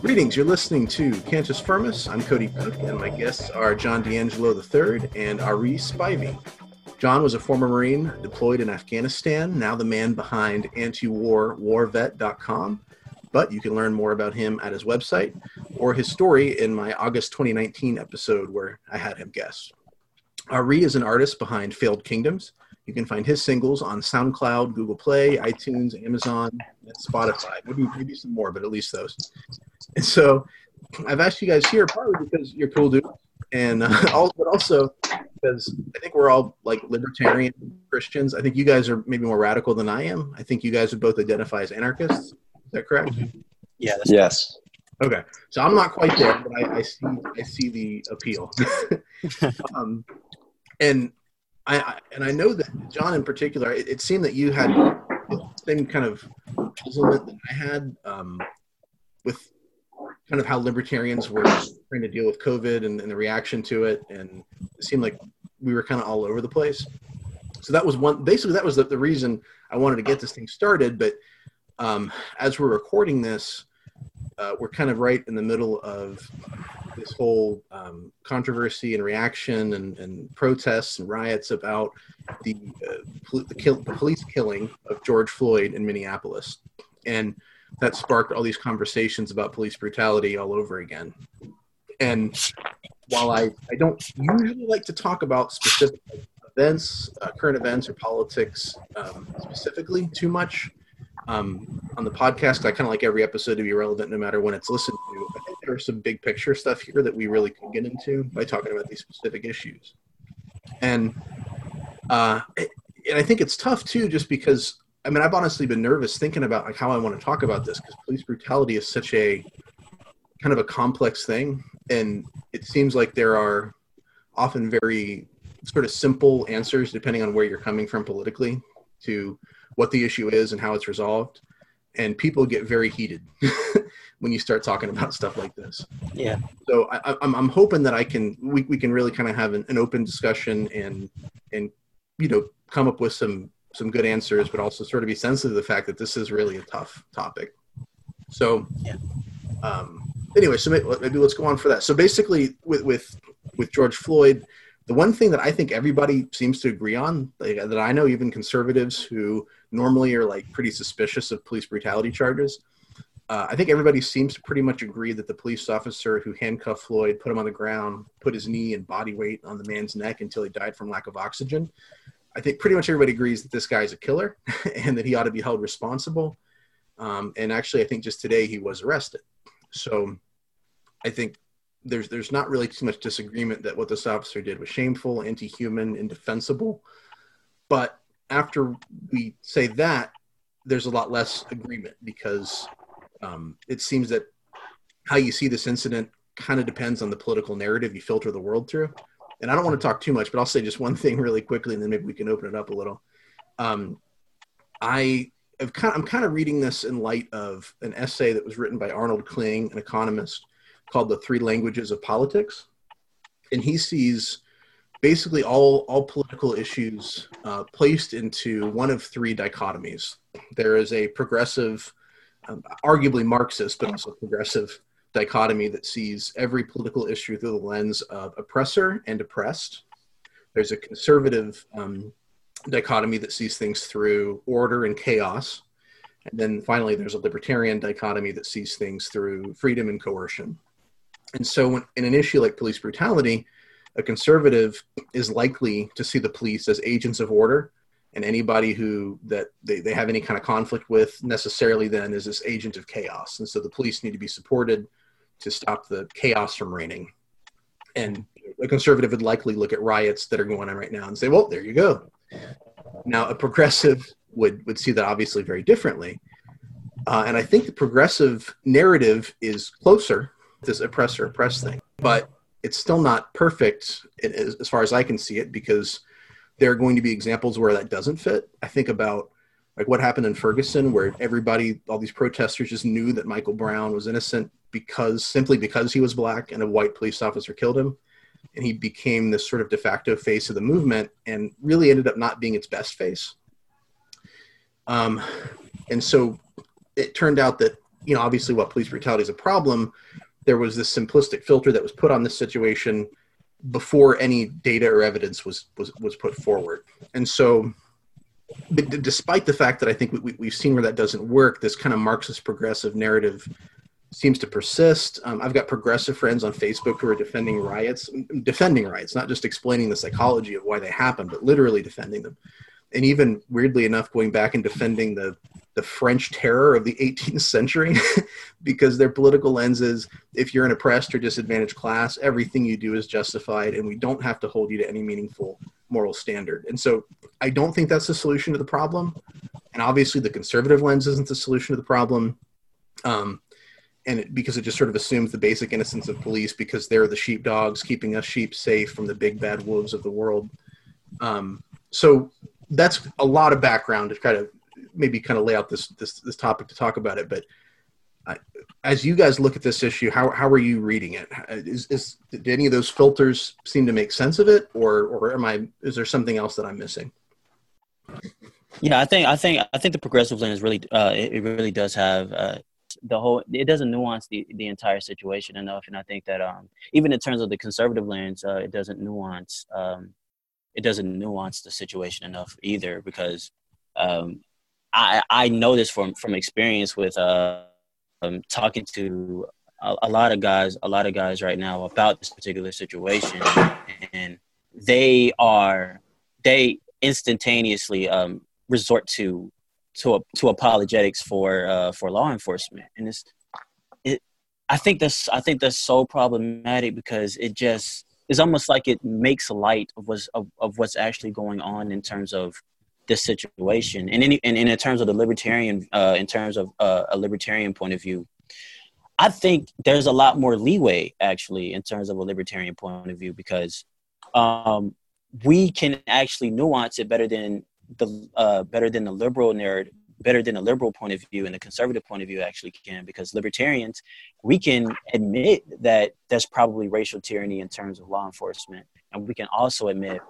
Greetings, you're listening to Cantus Firmus. I'm Cody Cook, and my guests are John D'Angelo III and Ari Spivey. John was a former Marine deployed in Afghanistan, now the man behind antiwarwarvet.com. But you can learn more about him at his website or his story in my August 2019 episode where I had him guest. Ari is an artist behind Failed Kingdoms. You can find his singles on SoundCloud, Google Play, iTunes, Amazon, and Spotify. Maybe, maybe some more, but at least those. And so I've asked you guys here partly because you're cool dudes, and uh, also, but also because I think we're all like libertarian Christians. I think you guys are maybe more radical than I am. I think you guys would both identify as anarchists. Is that correct? Mm-hmm. Yeah. yes. Okay, so I'm not quite there, but I, I see I see the appeal. um, and I, I, and I know that John in particular, it, it, seemed that you had the same kind of puzzlement that I had um, with kind of how libertarians were trying to deal with COVID and, and, the reaction to it, and it seemed like we were kind of all over the place. So that was one. Basically, that was the, the reason I wanted to get this thing started. But um, as we're recording this, uh, we're kind of right in the middle of this whole um, controversy and reaction and, and, protests and riots about the, uh, pol- the, kill- the, police killing of George Floyd in Minneapolis. And that sparked all these conversations about police brutality all over again. And while I, I don't usually like to talk about specific events, uh, current events, or politics um, specifically too much, um, on the podcast. I kind of like every episode to be relevant no matter when it's listened to. I think there's some big picture stuff here that we really could get into by talking about these specific issues. And uh, and I think it's tough too, just because I mean I've honestly been nervous thinking about like how I want to talk about this because police brutality is such a kind of a complex thing, and it seems like there are often very sort of simple answers depending on where you're coming from politically to what the issue is and how it's resolved. And people get very heated when you start talking about stuff like this. Yeah. So I, am I'm, I'm hoping that I can we, we can really kind of have an, an open discussion and and you know come up with some some good answers, but also sort of be sensitive to the fact that this is really a tough topic. So yeah. Um, anyway, so maybe, maybe let's go on for that. So basically, with with with George Floyd, the one thing that I think everybody seems to agree on, like, that I know even conservatives who normally are like pretty suspicious of police brutality charges, uh, I think everybody seems to pretty much agree that the police officer who handcuffed Floyd, put him on the ground, put his knee and body weight on the man's neck until he died from lack of oxygen. I think pretty much everybody agrees that this guy is a killer and that he ought to be held responsible. Um, and actually, I think just today he was arrested. So I think there's there's not really too much disagreement that what this officer did was shameful, anti-human, indefensible. But after we say that, there's a lot less agreement because um, it seems that how you see this incident kind of depends on the political narrative you filter the world through. And I don't want to talk too much, but I'll say just one thing really quickly, and then maybe we can open it up a little. Um, I have kind of, I'm kind of reading this in light of an essay that was written by Arnold Kling, an economist, called The Three Languages of Politics. And he sees basically all, all political issues uh, placed into one of three dichotomies. There is a progressive, um, arguably Marxist, but also progressive dichotomy that sees every political issue through the lens of oppressor and oppressed. There's a conservative um, dichotomy that sees things through order and chaos. And then finally, there's a libertarian dichotomy that sees things through freedom and coercion. And so, when, in an issue like police brutality, a conservative is likely to see the police as agents of order, and anybody who that they, they have any kind of conflict with necessarily then is this agent of chaos. And so, the police need to be supported to stop the chaos from reigning. And a conservative would likely look at riots that are going on right now and say, "Well, there you go." Now, a progressive would would see that obviously very differently. Uh, and I think the progressive narrative is closer this oppressor oppress thing. But it's still not perfect as far as I can see it because there are going to be examples where that doesn't fit. I think about like what happened in Ferguson, where everybody, all these protesters, just knew that Michael Brown was innocent because simply because he was black and a white police officer killed him, and he became this sort of de facto face of the movement, and really ended up not being its best face. Um, and so it turned out that you know, obviously, while police brutality is a problem, there was this simplistic filter that was put on this situation before any data or evidence was was was put forward. And so, despite the fact that I think we, we've seen where that doesn't work, this kind of Marxist progressive narrative seems to persist. Um, I've got progressive friends on Facebook who are defending riots, defending riots, not just explaining the psychology of why they happen, but literally defending them. And even weirdly enough, going back and defending the the French terror of the 18th century, because their political lenses, if you're an oppressed or disadvantaged class, everything you do is justified, and we don't have to hold you to any meaningful moral standard. And so, I don't think that's the solution to the problem. And obviously, the conservative lens isn't the solution to the problem. Um, and it, because it just sort of assumes the basic innocence of police because they're the sheepdogs keeping us sheep safe from the big bad wolves of the world. Um, so that's a lot of background to kind of maybe kind of lay out this this, this topic to talk about it. But as you guys look at this issue, how how are you reading it? Is, is did any of those filters seem to make sense of it, or or am I is there something else that I'm missing? Yeah, I think I think I think the progressive lens really uh, it, it, really does have uh, the whole it doesn't nuance the, the entire situation enough and i think that um, even in terms of the conservative lens uh, it doesn't nuance um, it doesn't nuance the situation enough either because um, I, I know this from from experience with uh, um, talking to a, a, lot of guys a lot of guys right now about this particular situation and they are they instantaneously um, resort to to to apologetics for uh, for law enforcement, and it's it. I think that's I think that's so problematic because it just it's almost like it makes light of what's of, of what's actually going on in terms of this situation, and in and in terms of the libertarian uh, in terms of uh, a libertarian point of view. I think there's a lot more leeway actually in terms of a libertarian point of view because um, we can actually nuance it better than the uh, better than the liberal narrative better than a liberal point of view and the conservative point of view actually can because libertarians we can admit that there's probably racial tyranny in terms of law enforcement and we can also admit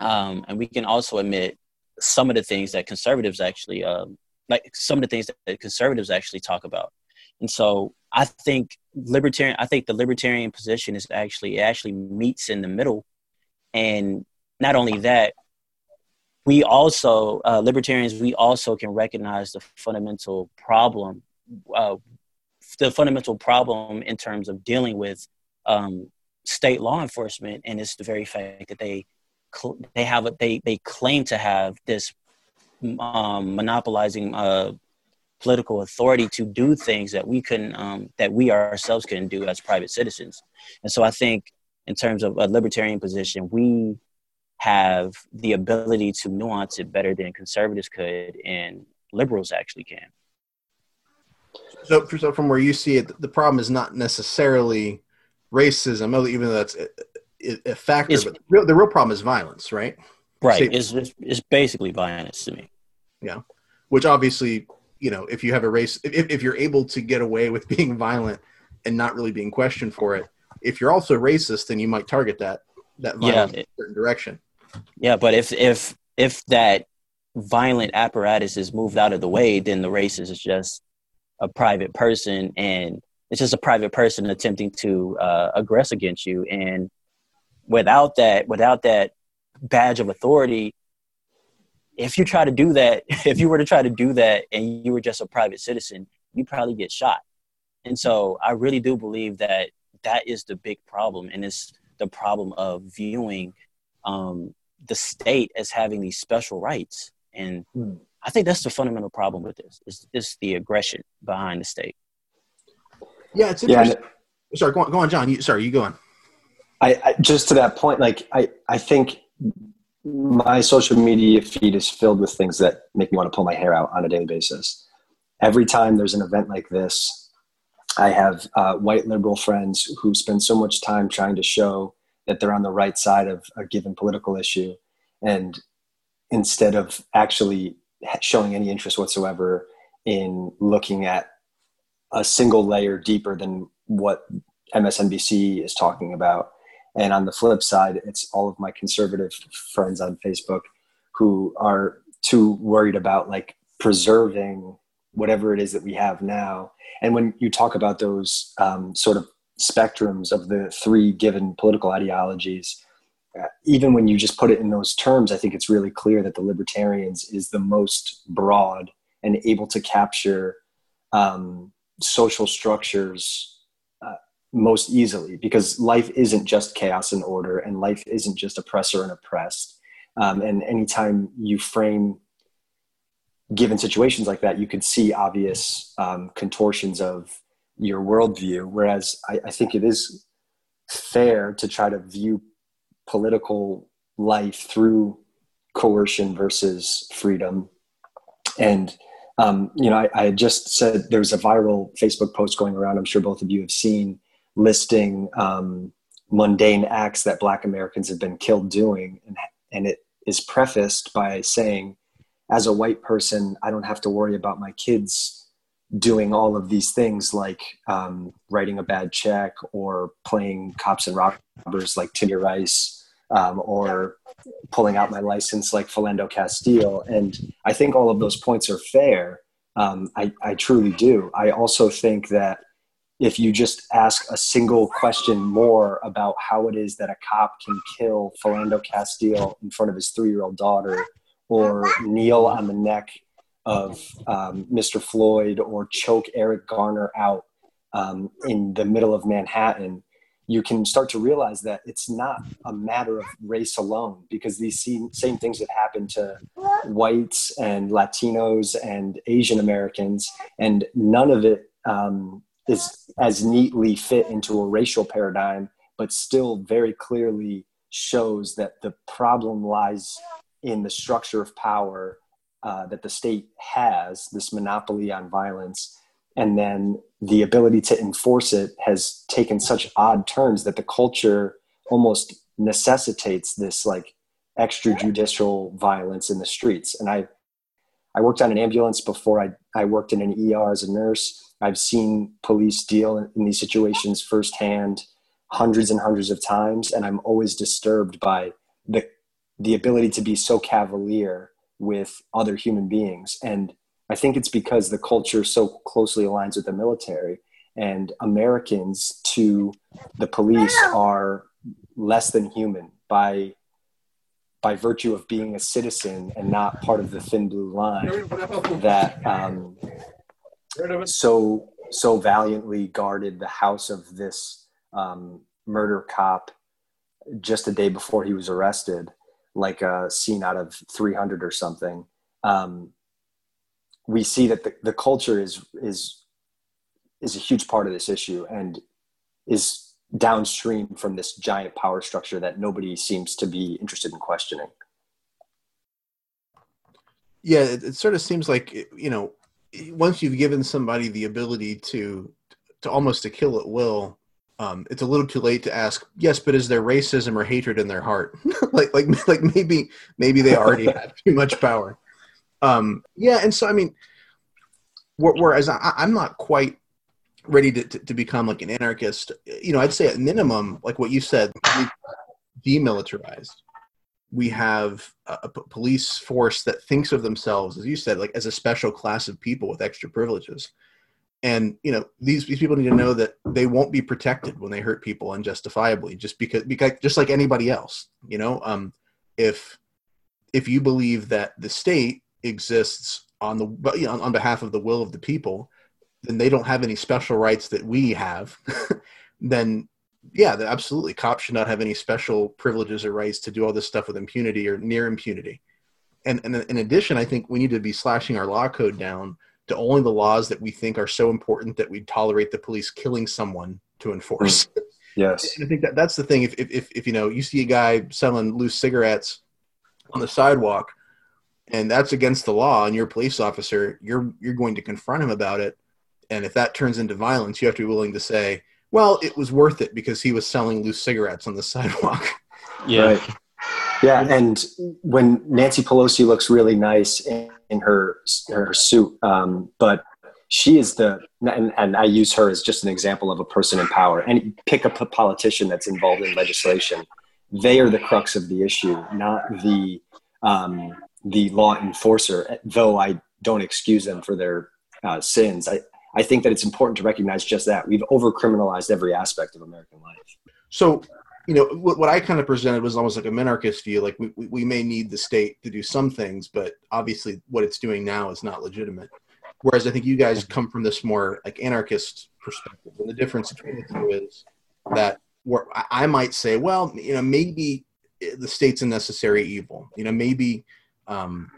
um, and we can also admit some of the things that conservatives actually um, like some of the things that conservatives actually talk about. And so i think libertarian i think the libertarian position is actually actually meets in the middle. And not only that we also uh, libertarians we also can recognize the fundamental problem uh, the fundamental problem in terms of dealing with um, state law enforcement. And it's the very fact that they they have a, they they claim to have this um, monopolizing uh, political authority to do things that we couldn't um, that we ourselves couldn't do as private citizens. And so i think in terms of a libertarian position we have the ability to nuance it better than conservatives could and liberals actually can. So, so from where you see it, the problem is not necessarily racism, even though that's a factor. It's, but the real, the real problem is violence, right? Right. It's, it's basically violence to me. Yeah. Which obviously, you know, if you have a race, if, if you're able to get away with being violent and not really being questioned for it, if you're also racist, then you might target that that violence yeah, in a certain direction. Yeah, but if if if that violent apparatus is moved out of the way, then the racist is just a private person, and it's just a private person attempting to uh, aggress against you. And without that, without that badge of authority, if you try to do that, if you were to try to do that, and you were just a private citizen, you probably get shot. And so, I really do believe that that is the big problem, and it's the problem of viewing um, the state as having these special rights. And hmm. I think that's the fundamental problem with this is, is the aggression behind the state. Yeah, it's interesting. Yeah, sorry, go on, go on, John. You, sorry, you go on. I, I just to that point, like I, I think my social media feed is filled with things that make me want to pull my hair out on a daily basis. Every time there's an event like this, I have uh, white liberal friends who spend so much time trying to show that they're on the right side of a given political issue and instead of actually showing any interest whatsoever in looking at a single layer deeper than what MSNBC is talking about. And on the flip side, it's all of my conservative friends on Facebook who are too worried about like preserving whatever it is that we have now. And when you talk about those um, sort of spectrums of the three given political ideologies, uh, even when you just put it in those terms, I think it's really clear that the libertarians is the most broad and able to capture um, social structures uh, most easily because life isn't just chaos and order and life isn't just oppressor and oppressed. Um, and anytime you frame given situations like that, you could see obvious um, contortions of your worldview. Whereas I, I think it is fair to try to view political life through coercion versus freedom. And um, you know, I, I just said there was a viral Facebook post going around. I'm sure both of you have seen listing um, mundane acts that Black Americans have been killed doing, and, and it is prefaced by saying, as a white person, I don't have to worry about my kids doing all of these things like um, writing a bad check or playing cops and robbers like Tamir Rice um, or pulling out my license like Philando Castile. And I think all of those points are fair. Um, I, I truly do. I also think that if you just ask a single question more about how it is that a cop can kill Philando Castile in front of his three year old daughter or kneel on the neck of um, Mr. Floyd or choke Eric Garner out um, in the middle of Manhattan, you can start to realize that it's not a matter of race alone because these same, same things that happen to whites and Latinos and Asian Americans, and none of it um, is as neatly fit into a racial paradigm, but still very clearly shows that the problem lies in the structure of power uh, that the state has, this monopoly on violence, and then the ability to enforce it has taken such odd turns that the culture almost necessitates this like extrajudicial violence in the streets. And I, I worked on an ambulance before I, I worked in an ER as a nurse. I've seen police deal in, these situations firsthand hundreds and hundreds of times. And I'm always disturbed by the, the ability to be so cavalier with other human beings. And I think it's because the culture so closely aligns with the military, and Americans to the police are less than human by by virtue of being a citizen and not part of the thin blue line that um, so so valiantly guarded the house of this um, murder cop just a day before he was arrested like a scene out of 300 or something um, we see that the, the culture is is is a huge part of this issue and is downstream from this giant power structure that nobody seems to be interested in questioning. Yeah it, it sort of seems like you know once you've given somebody the ability to to almost to kill at will um, it's a little too late to ask yes but is there racism or hatred in their heart? Like like like maybe maybe they already have too much power. Um, yeah and so i mean whereas I, i'm not quite ready to, to, to, become like an anarchist you know i'd say at minimum like what you said demilitarized. We have a, a police force that thinks of themselves as you said like as a special class of people with extra privileges and you know these, these people need to know that they won't be protected when they hurt people unjustifiably just because because just like anybody else you know? Um if if you believe that the state exists on the you know, on behalf of the will of the people then they don't have any special rights that we have then yeah absolutely cops should not have any special privileges or rights to do all this stuff with impunity or near impunity. And, and in addition i think we need to be slashing our law code down to only the laws that we think are so important that we tolerate the police killing someone to enforce. Mm. Yes. And I think that that's the thing. If, if, if, you know, you see a guy selling loose cigarettes on the sidewalk and that's against the law and you're a police officer, you're, you're going to confront him about it. And if that turns into violence, you have to be willing to say, well, it was worth it because he was selling loose cigarettes on the sidewalk. Yeah. Right. Yeah, and when Nancy Pelosi looks really nice in, in her her suit, um, but she is the and, and, I use her as just an example of a person in power. And pick up a politician that's involved in legislation; they are the crux of the issue, not the um, the law enforcer. Though I don't excuse them for their uh, sins. I, I think that it's important to recognize just that we've over criminalized every aspect of American life. So, you know, what, what I kind of presented was almost like a minarchist view. Like we, we may need the state to do some things, but obviously what it's doing now is not legitimate. Whereas I think you guys come from this more like anarchist perspective. And the difference between the two is that where I might say, well, you know, maybe the state's a necessary evil. You know, maybe um,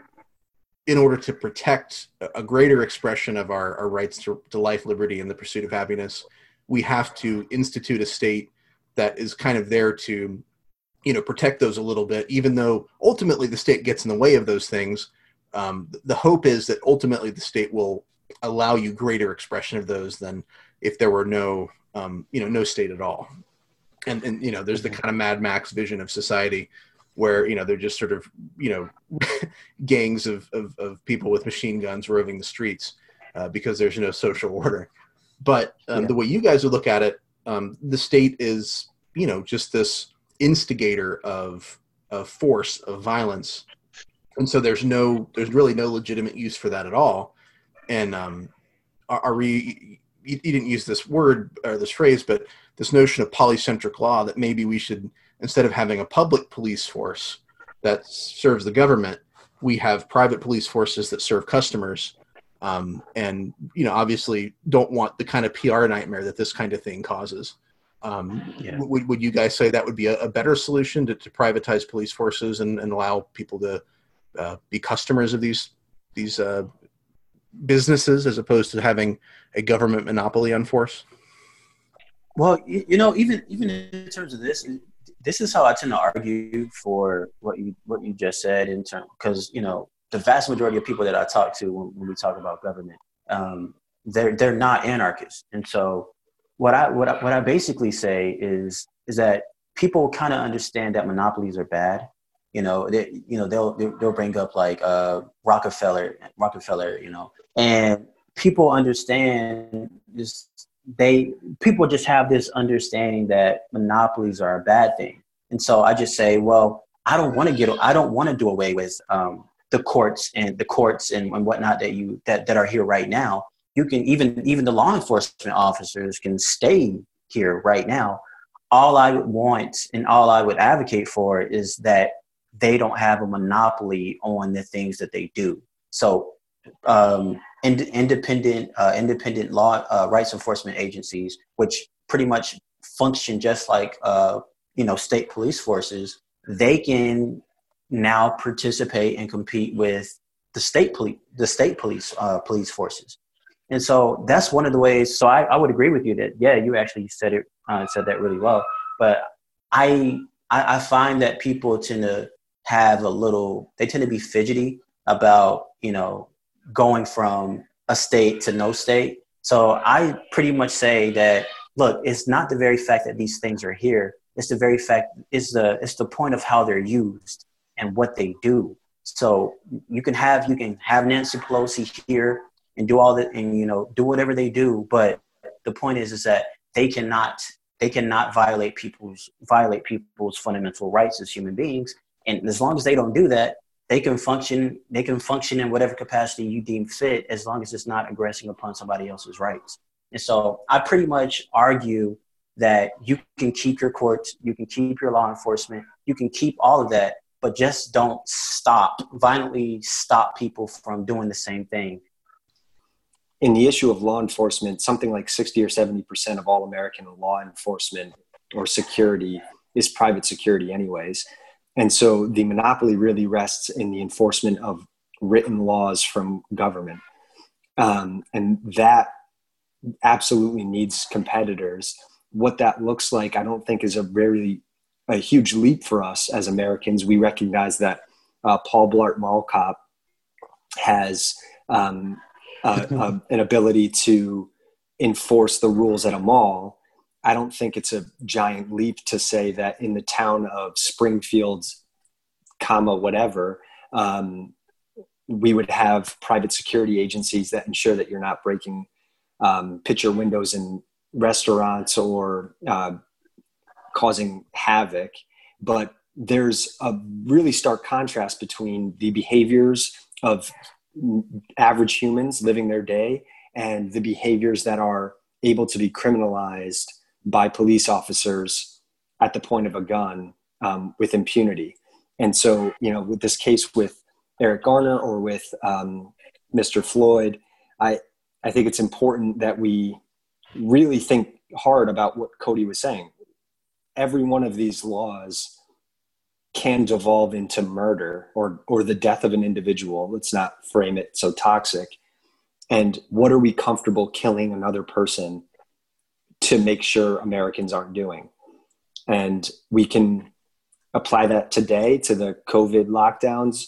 in order to protect a greater expression of our, our rights to, to life, liberty, and the pursuit of happiness, we have to institute a state that is kind of there to, you know, protect those a little bit. Even though ultimately the state gets in the way of those things, um, the hope is that ultimately the state will allow you greater expression of those than if there were no, um, you know, no state at all. And and you know, there's the mm-hmm. kind of Mad Max vision of society where you know they're just sort of you know gangs of, of, of, people with machine guns roving the streets uh, because there's no social order but um, yeah. the way you guys would look at it um, the state is you know just this instigator of of force of violence and so there's no there's really no legitimate use for that at all and um, are, we you didn't use this word or this phrase but this notion of polycentric law that maybe we should instead of having a public police force that serves the government, we have private police forces that serve customers. Um, and you know, obviously, don't want the kind of PR nightmare that this kind of thing causes. Um, yeah. would, would you guys say that would be a, a better solution to, to, privatize police forces and, and allow people to uh, be customers of these these uh, businesses as opposed to having a government monopoly on force? Well, you know, even even in terms of this, this is how I tend to argue for what you what you just said in terms because you know the vast majority of people that I talk to when, when we talk about government, um, they're they're not anarchists, and so what I what I, what I basically say is is that people kind of understand that monopolies are bad. You know, they, you know they'll they'll bring up like uh, Rockefeller Rockefeller, you know, and people understand this they people just have this understanding that monopolies are a bad thing. And so i just say well i don't want to get i don't want to do away with um, the courts and the courts and, and whatnot that you that, that are here right now you can even even the law enforcement officers can stay here right now. All i would want and all i would advocate for is that they don't have a monopoly on the things that they do. So um, ind- independent uh, independent law uh, rights enforcement agencies, which pretty much function just like uh, you know state police forces, they can now participate and compete with the state police the state police uh, police forces. And so that's one of the ways. So I, I would agree with you that yeah, you actually said it uh, said that really well. But I, I I find that people tend to have a little they tend to be fidgety about you know going from a state to no state. So I pretty much say that look, it's not the very fact that these things are here. It's the very fact it's the it's the point of how they're used and what they do. So you can have you can have Nancy Pelosi here and do all that and you know do whatever they do, but the point is is that they cannot they cannot violate people's violate people's fundamental rights as human beings. And as long as they don't do that, they can function they can function in whatever capacity you deem fit as long as it's not aggressing upon somebody else's rights and so i pretty much argue that you can keep your courts you can keep your law enforcement you can keep all of that but just don't stop violently stop people from doing the same thing in the issue of law enforcement something like 60 or 70 percent of all american law enforcement or security is private security anyways and so the monopoly really rests in the enforcement of written laws from government. Um, and that absolutely needs competitors. What that looks like, I don't think is a very a huge leap for us as Americans. We recognize that uh, Paul Blart Mall Cop has um, uh, uh, an ability to enforce the rules at a mall I don't think it's a giant leap to say that in the town of Springfield, comma whatever, um, we would have private security agencies that ensure that you're not breaking um, picture windows in restaurants or uh, causing havoc. But there's a really stark contrast between the behaviors of average humans living their day and the behaviors that are able to be criminalized by police officers at the point of a gun um, with impunity. And so, you know, with this case with Eric Garner or with um, Mr. Floyd, I, I think it's important that we really think hard about what Cody was saying. Every one of these laws can devolve into murder or or the death of an individual. Let's not frame it so toxic. And what are we comfortable killing another person to make sure Americans aren't doing? And we can apply that today to the COVID lockdowns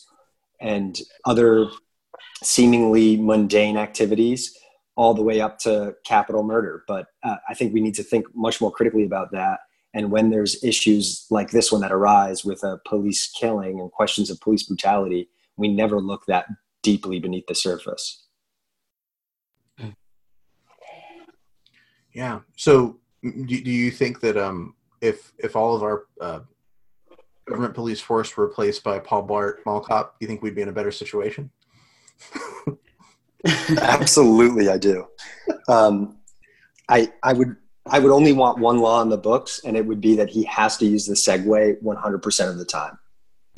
and other seemingly mundane activities all the way up to capital murder. But uh, I think we need to think much more critically about that. And when there's issues like this one that arise with a police killing and questions of police brutality, we never look that deeply beneath the surface. Yeah. So, do, do you think that um, if if all of our uh, government police force were replaced by Paul Blart Mall Cop, do you think we'd be in a better situation? Absolutely, I do. Um, I I would I would only want one law in the books, and it would be that he has to use the Segway 100 percent of the time.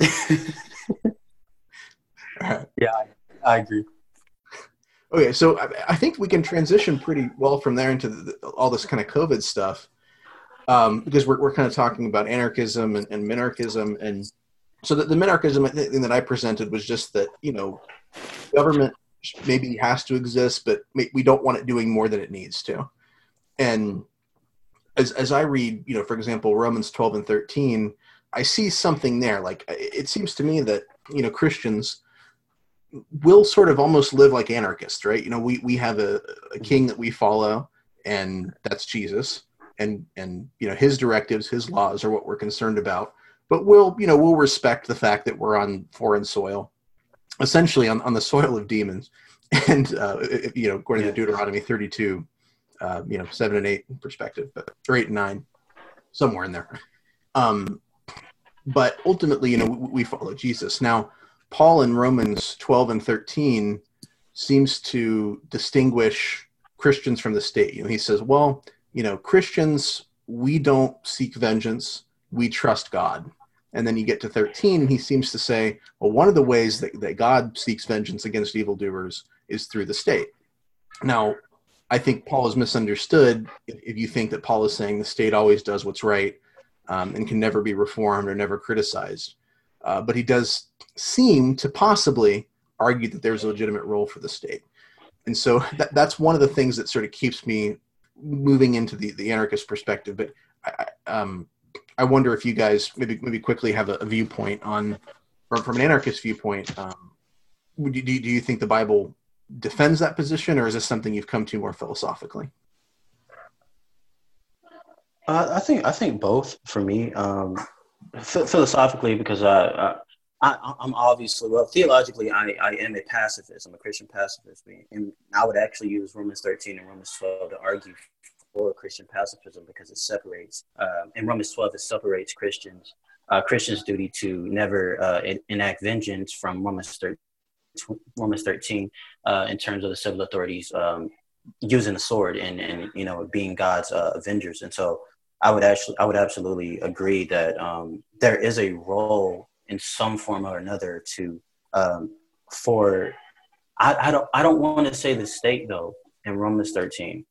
yeah, I, I, agree. Okay, so I, I, think we can transition pretty well from there into the, all this kind of COVID stuff, um, because we're we're kind of talking about anarchism and, and minarchism, and so the, the minarchism thing that I presented was just that you know government maybe has to exist, but we don't want it doing more than it needs to. And as as I read, you know, for example, Romans 12 and 13, I see something there. Like it seems to me that, you know, Christians will sort of almost live like anarchists, right? You know, we we have a, a king that we follow and that's Jesus. And and you know, his directives, his laws are what we're concerned about. But we'll, you know, we'll respect the fact that we're on foreign soil essentially on, on the soil of demons. And, uh, you know, according yeah. to Deuteronomy 32, uh, you know, seven and eight perspective, but or eight and nine, somewhere in there. Um, but ultimately, you know, we, we follow Jesus. Now, Paul in Romans 12 and 13 seems to distinguish Christians from the state. You know, he says, well, you know, Christians, we don't seek vengeance, we trust God. And then you get to 13, and he seems to say, well, one of the ways that, that God seeks vengeance against evildoers is through the state. Now, I think Paul is misunderstood if, you think that Paul is saying the state always does what's right um, and can never be reformed or never criticized. Uh, but he does seem to possibly argue that there's a legitimate role for the state. And so that, that's one of the things that sort of keeps me moving into the, the anarchist perspective. But I, um, I wonder if you guys maybe maybe quickly have a, a viewpoint on, from, from an anarchist viewpoint. Um, do, do you think the Bible defends that position, or is this something you've come to more philosophically? Uh, I think I think both for me. Um, philosophically, because I, I, am obviously well theologically, I, I am a pacifist. I'm a Christian pacifist, and I would actually use Romans 13 and Romans 12 to argue for Christian pacifism because it separates. Uh, in Romans 12, it separates Christians, uh, Christians' duty to never uh, enact vengeance from Romans 13, Romans 13 uh, in terms of the civil authorities um, using the sword and, and you know being God's uh, avengers. And so I would actually I would absolutely agree that um, there is a role in some form or another to um, for I, I don't I don't want to say the state though in Romans 13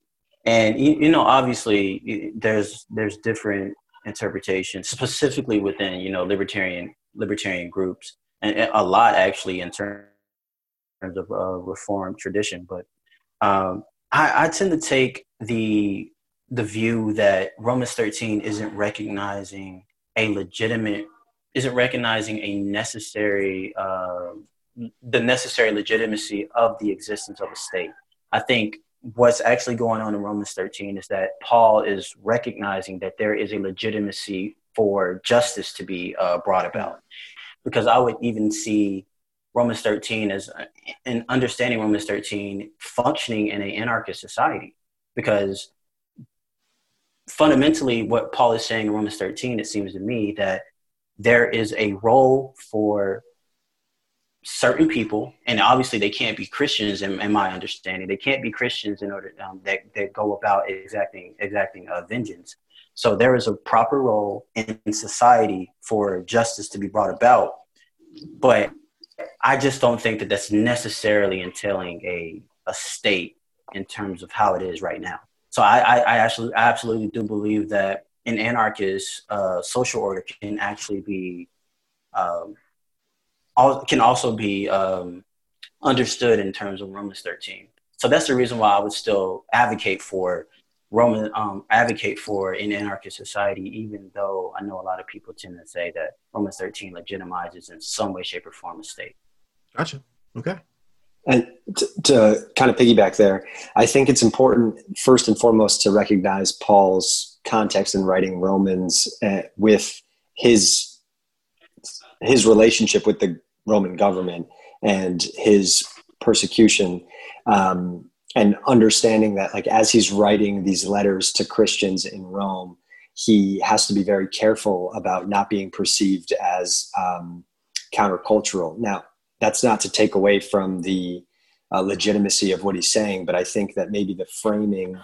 and you, know obviously there's there's different interpretations specifically within you know libertarian libertarian groups and a lot actually in terms of uh, reform tradition but um, I, I tend to take the the view that romans 13 isn't recognizing a legitimate isn't recognizing a necessary uh, the necessary legitimacy of the existence of a state i think what's actually going on in Romans 13 is that Paul is recognizing that there is a legitimacy for justice to be uh, brought about. Because I would even see Romans 13 as, in understanding Romans 13, functioning in an anarchist society. Because fundamentally, what Paul is saying in Romans 13, it seems to me that there is a role for certain people, and obviously they can't be Christians. In, in my understanding, they can't be Christians in order um, that that go about exacting exacting uh, vengeance. So there is a proper role in society for justice to be brought about, but I just don't think that that's necessarily entailing a a state in terms of how it is right now. So I, I, I actually I absolutely do believe that an anarchist uh, social order can actually be um, all, can also be um, understood in terms of Romans 13. So that's the reason why I would still advocate for Roman um, advocate for an anarchist society, even though I know a lot of people tend to say that Romans 13 legitimizes in some way, shape, or form a state. Gotcha. Okay. And to, to, kind of piggyback there, I think it's important first and foremost to recognize Paul's context in writing Romans uh, with his his relationship with the Roman government and his persecution. Um, and understanding that like as he's writing these letters to christians in rome he has to be very careful about not being perceived as um, countercultural. Now that's not to take away from the uh, legitimacy of what he's saying but i think that maybe the framing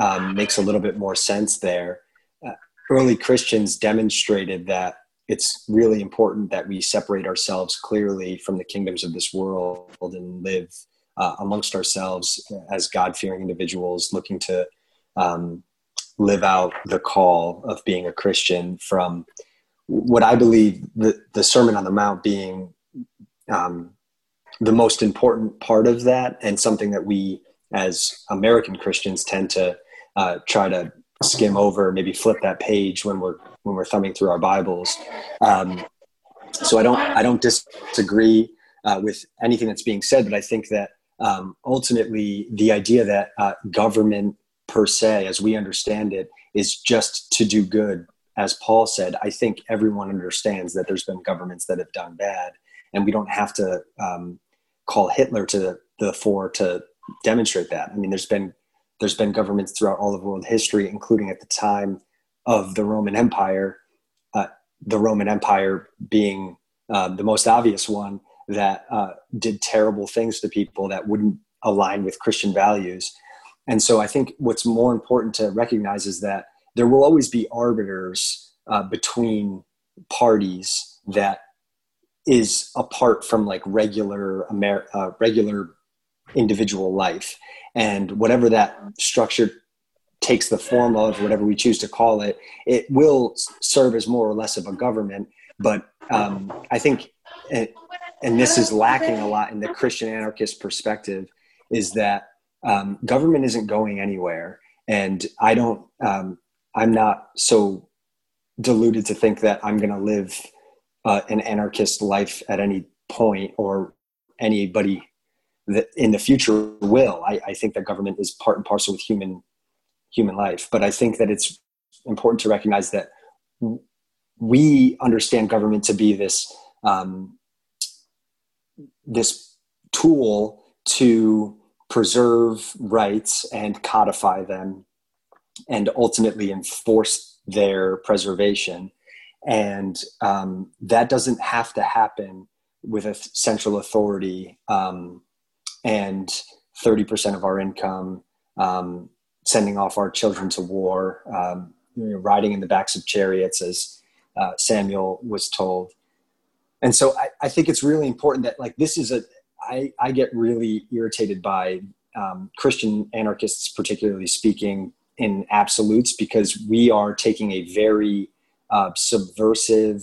um, makes a little bit more sense there. Uh, early christians demonstrated that it's really important that we separate ourselves clearly from the kingdoms of this world and live uh, amongst ourselves as God fearing individuals looking to um, live out the call of being a Christian from what I believe the, the Sermon on the Mount being um, the most important part of that and something that we as American Christians tend to uh, try to skim over, maybe flip that page when we're when we're thumbing through our Bibles. Um, so I don't I don't disagree uh, with anything that's being said, but I think that um, ultimately the idea that uh, government per se, as we understand it, is just to do good. As Paul said, I think everyone understands that there's been governments that have done bad, and we don't have to um, call Hitler to the, the fore to demonstrate that. I mean, there's been there's been governments throughout all of world history, including at the time of the Roman Empire. Uh, the Roman Empire being uh, the most obvious one, that uh, did terrible things to people that wouldn't align with Christian values. And so I think what's more important to recognize is that there will always be arbiters uh, between parties that is apart from like regular Amer- uh, regular individual life and whatever that structure takes the form of whatever we choose to call it it will serve as more or less of a government but um, i think it, and this is lacking a lot in the Christian anarchist perspective, is that um, government isn't going anywhere, and I don't. Um, I'm not so deluded to think that I'm going to live uh, an anarchist life at any point, or anybody that in the future will. I, I think that government is part and parcel with human human life, but I think that it's important to recognize that we understand government to be this um, this tool to preserve rights and codify them and ultimately enforce their preservation. And um, that doesn't have to happen with a central authority um, and 30% of our income, um, sending off our children to war, um, you know, riding in the backs of chariots, as uh, Samuel was told and so I, I think it's really important that like this is a I, I get really irritated by um, Christian anarchists, particularly speaking in absolutes, because we are taking a very uh, subversive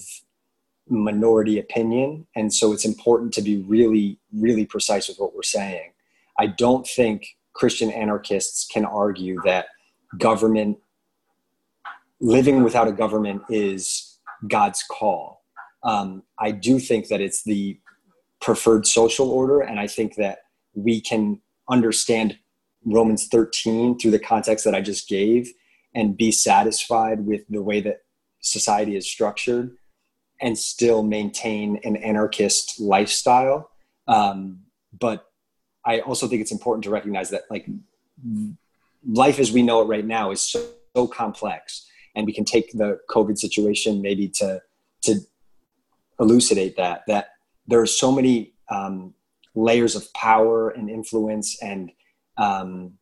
minority opinion. And so it's important to be really, really precise with what we're saying. I don't think Christian anarchists can argue that government, living without a government is God's call um, I do think that it's the preferred social order, and I think that we can understand Romans 13 through the context that I just gave and be satisfied with the way that society is structured and still maintain an anarchist lifestyle. Um, but I also think it's important to recognize that like life as we know it right now is so, so complex and we can take the COVID situation maybe to, to elucidate that that there are so many um, layers of power and influence and um,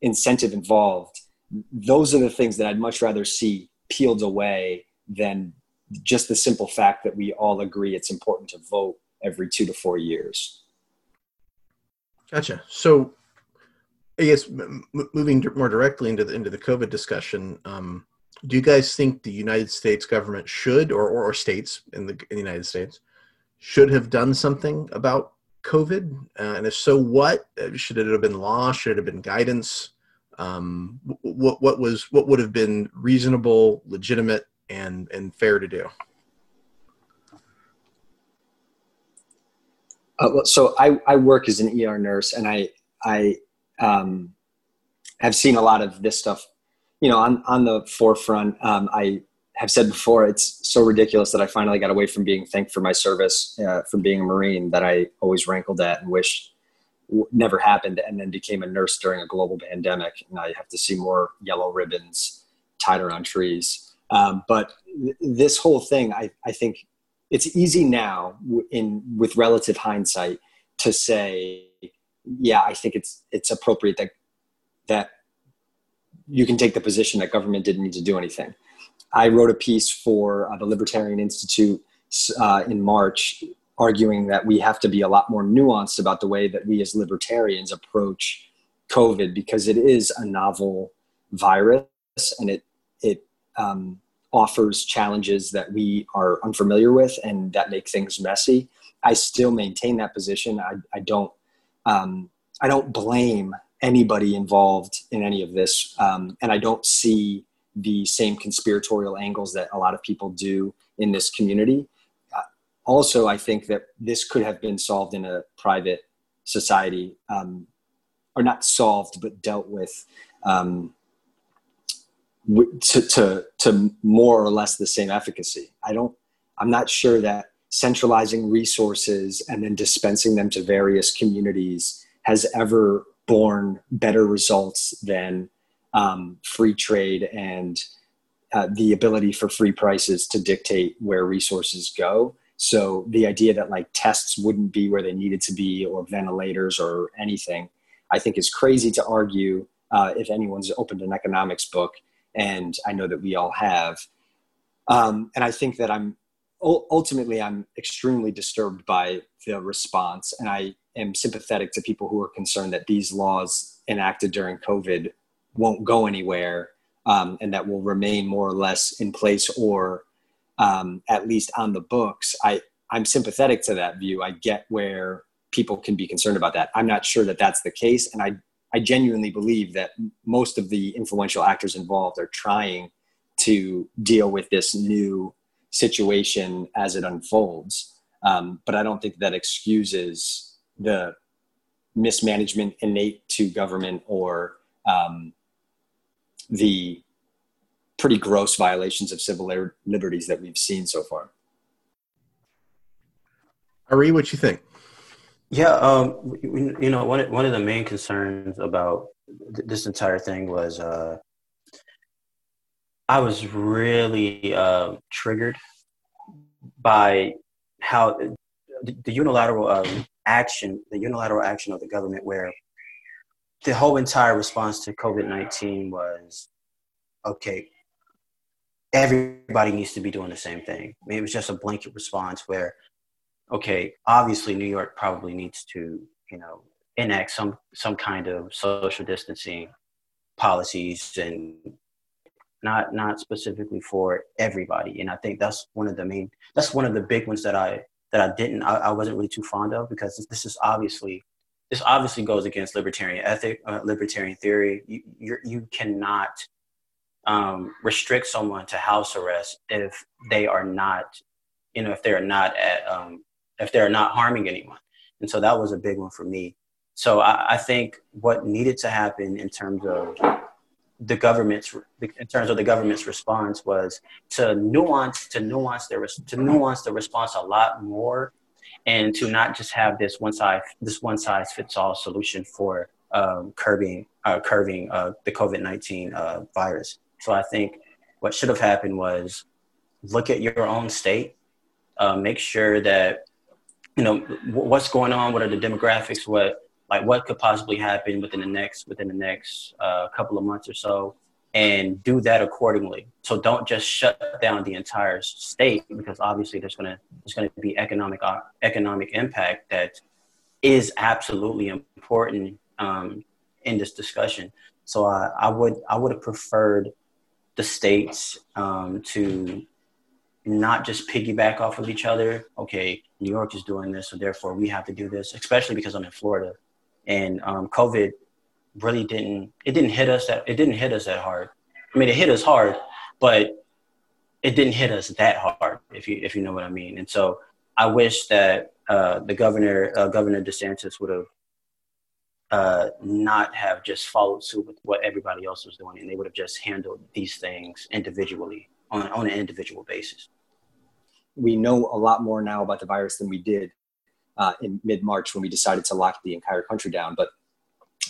incentive involved. Those are the things that I'd much rather see peeled away than just the simple fact that we all agree it's important to vote every two to four years. Gotcha. So, I guess m- moving more directly into the into the COVID discussion, um, do you guys think the United States government should, or or, or states in the in the United States, should have done something about COVID? Uh, and if so, what uh, should it have been law? Should it have been guidance? Um, what what was what would have been reasonable, legitimate, and and fair to do? Uh, so I, I work as an ER nurse, and I I um, have seen a lot of this stuff, you know, on on the forefront. Um, I have said before, it's so ridiculous that I finally got away from being thanked for my service, uh, from being a Marine that I always rankled at and wished never happened, and then became a nurse during a global pandemic, and I have to see more yellow ribbons tied around trees. Um, but th- this whole thing, I, I think it's easy now in with relative hindsight to say, yeah, I think it's it's appropriate that that you can take the position that government didn't need to do anything. I wrote a piece for uh, the Libertarian Institute uh, in March arguing that we have to be a lot more nuanced about the way that we as libertarians approach COVID because it is a novel virus and it it um, offers challenges that we are unfamiliar with and that make things messy. I still maintain that position. I, I don't um, I don't blame anybody involved in any of this, um, and I don't see the same conspiratorial angles that a lot of people do in this community. Uh, also, I think that this could have been solved in a private society, um, or not solved, but dealt with um, to, to, to more or less the same efficacy. I don't, I'm not sure that centralizing resources and then dispensing them to various communities has ever borne better results than um, free trade and uh, the ability for free prices to dictate where resources go. So the idea that like tests wouldn't be where they needed to be or ventilators or anything, I think is crazy to argue uh, if anyone's opened an economics book, and I know that we all have. Um, and I think that I'm ultimately I'm extremely disturbed by the response, and I am sympathetic to people who are concerned that these laws enacted during COVID won't go anywhere um, and that will remain more or less in place or um, at least on the books. I, I'm sympathetic to that view. I get where people can be concerned about that. I'm not sure that that's the case. And I, I genuinely believe that most of the influential actors involved are trying to deal with this new situation as it unfolds. Um, but I don't think that excuses the mismanagement innate to government or um, the pretty gross violations of civil liberties that we've seen so far. Ari, what do you think? Yeah, um, you know, one one of the main concerns about this entire thing was uh, I was really uh, triggered by how the, the unilateral um, action, the unilateral action of the government, where the whole entire response to COVID 19 was okay, everybody needs to be doing the same thing. I mean, it was just a blanket response where, okay, obviously New York probably needs to, you know, enact some some kind of social distancing policies and not not specifically for everybody. And I think that's one of the main that's one of the big ones that I that I didn't I, I wasn't really too fond of because this is obviously this obviously goes against libertarian ethic, uh, libertarian theory. You, you, you cannot um, restrict someone to house arrest if they are not, you know, if they're not at, um, if they're not harming anyone. And so that was a big one for me. So I, I think what needed to happen in terms of the government's in terms of the government's response was to nuance to nuance their to nuance the response a lot more and to not just have this one size this one size fits all solution for um, curbing uh, curbing uh, the COVID nineteen uh, virus. So I think what should have happened was look at your own state, uh, make sure that you know, what's going on? What are the demographics? What like what could possibly happen within the next within the next uh, couple of months or so, and do that accordingly. So don't just shut down the entire state because obviously there's gonna there's gonna be economic uh, economic impact that is absolutely important um, in this discussion. So uh, I would I would have preferred the states um, to not just piggyback off of each other. Okay, New York is doing this, so therefore we have to do this. Especially because I'm in Florida, and um, COVID really didn't it didn't hit us that it didn't hit us that hard. I mean, it hit us hard, but it didn't hit us that hard. If you if you know what I mean. And so I wish that uh, the governor uh, Governor DeSantis would have uh, not have just followed suit with what everybody else was doing, and they would have just handled these things individually on, on an individual basis. We know a lot more now about the virus than we did uh, in mid March when we decided to lock the entire country down. But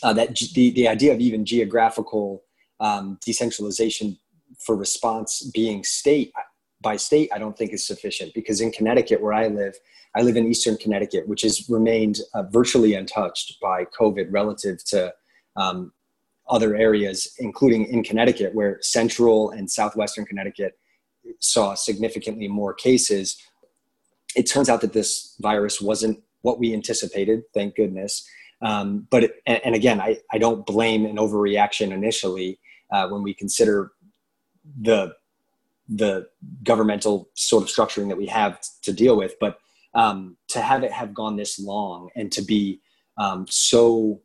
uh, that the, the idea of even geographical um, decentralization for response being state by state, I don't think is sufficient because in Connecticut, where I live, I live in Eastern Connecticut, which has remained uh, virtually untouched by COVID relative to um, other areas, including in Connecticut, where central and southwestern Connecticut saw significantly more cases. It turns out that this virus wasn't what we anticipated, thank goodness. Um, but it, and, and, again, I, I don't blame an overreaction initially uh, when we consider the the governmental sort of structuring that we have to deal with. But um, to have it have gone this long and to be um, so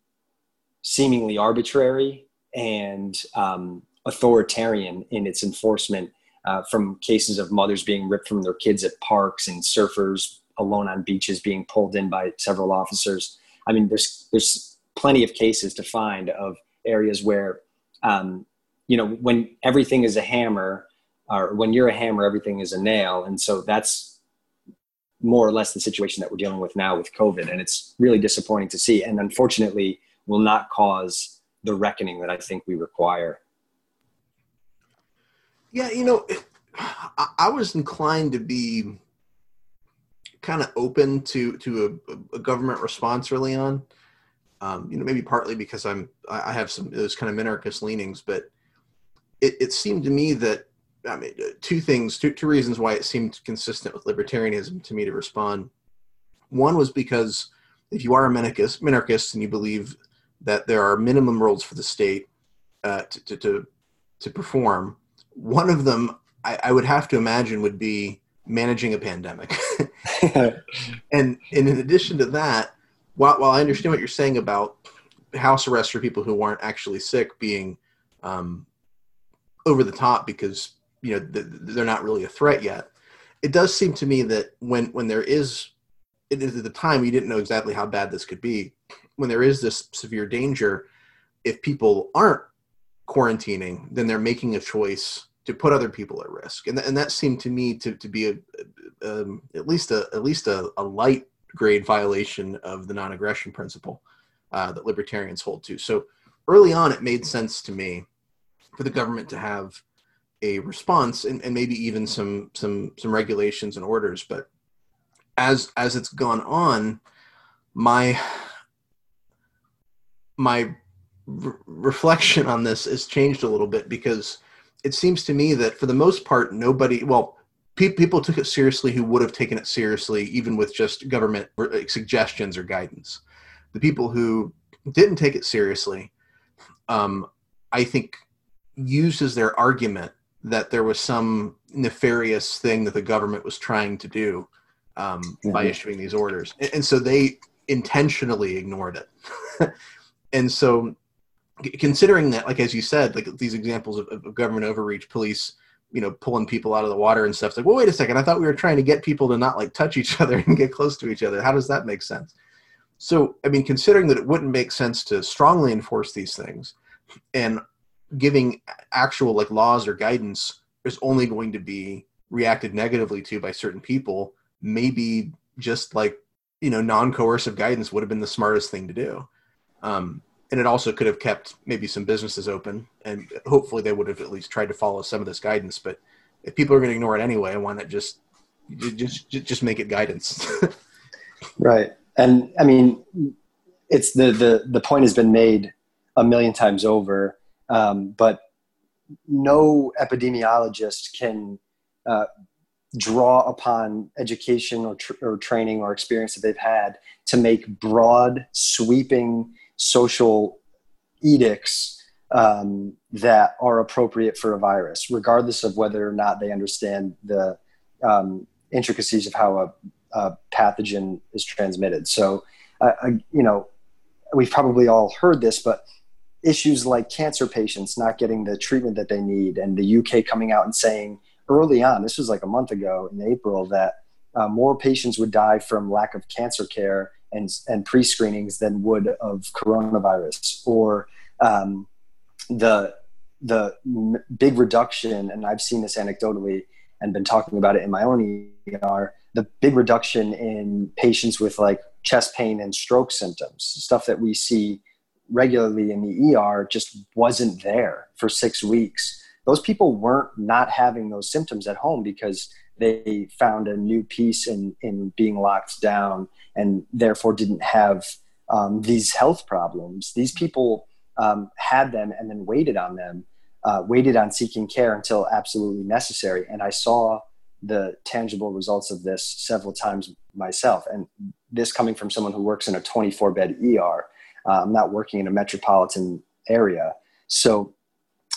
seemingly arbitrary and um, authoritarian in its enforcement uh, from cases of mothers being ripped from their kids at parks and surfers alone on beaches being pulled in by several officers. I mean, there's there's plenty of cases to find of areas where, um, you know, when everything is a hammer, or when you're a hammer, everything is a nail, and so that's more or less the situation that we're dealing with now with COVID, and it's really disappointing to see, and unfortunately, will not cause the reckoning that I think we require. Yeah, you know, I, I was inclined to be kind of open to to a, a, government response early on. Um, you know, maybe partly because I'm I have some those kind of minarchist leanings, but it, it seemed to me that I mean two things, two two reasons why it seemed consistent with libertarianism to me to respond. One was because if you are a minarchist, minarchist and you believe that there are minimum roles for the state uh, to, to, to, to, perform. One of them, I, I, would have to imagine, would be managing a pandemic. and, and in addition to that, while, while I understand what you're saying about house arrest for people who aren't actually sick being um, over the top because you know they're not really a threat yet, it does seem to me that when when there is at the time we didn't know exactly how bad this could be when there is this severe danger, if people aren't quarantining, then they're making a choice to put other people at risk, and th- and that seemed to me to to be a, um, at least a at least a, a, light grade violation of the non-aggression principle uh, that libertarians hold to. So early on, it made sense to me for the government to have a response and, and maybe even some some some regulations and orders, but as as it's gone on, my my re- reflection on this has changed a little bit because it seems to me that for the most part, nobody, well, pe- people took it seriously who would have taken it seriously, even with just government suggestions or guidance. The people who didn't take it seriously, um, I think, used as their argument that there was some nefarious thing that the government was trying to do um, mm-hmm. by issuing these orders. And, and so they intentionally ignored it. and so considering that like as you said like these examples of, of, government overreach police you know pulling people out of the water and stuff it's like well wait a second i thought we were trying to get people to not like touch each other and get close to each other. How does that make sense? So i mean considering that it wouldn't make sense to strongly enforce these things and giving actual like laws or guidance is only going to be reacted negatively to by certain people maybe just like you know non-coercive guidance would have been the smartest thing to do. Um, and it also could have kept maybe some businesses open, and hopefully they would have at least tried to follow some of this guidance. But if people are going to ignore it anyway, why not just just just make it guidance? Right. And I mean, it's the, the, the point has been made a million times over, um, but no epidemiologist can uh, draw upon education or, tr- or training or experience that they've had to make broad, sweeping social edicts um, that are appropriate for a virus, regardless of whether or not they understand the um, intricacies of how a, a, pathogen is transmitted. So, uh, you know, we've probably all heard this, but issues like cancer patients not getting the treatment that they need, and the UK coming out and saying early on, this was like a month ago in April, that uh, more patients would die from lack of cancer care and, and pre screenings than would of coronavirus, or um, the the big reduction, and I've seen this anecdotally and been talking about it in my own ER, the big reduction in patients with like chest pain and stroke symptoms, stuff that we see regularly in the ER just wasn't there for six weeks. Those people weren't not having those symptoms at home because they found a new peace in, in being locked down and therefore didn't have um, these health problems. These people um, had them and then waited on them, uh, waited on seeking care until absolutely necessary. And I saw the tangible results of this several times myself. And this coming from someone who works in a 24 bed ER. Uh, I'm not working in a metropolitan area. So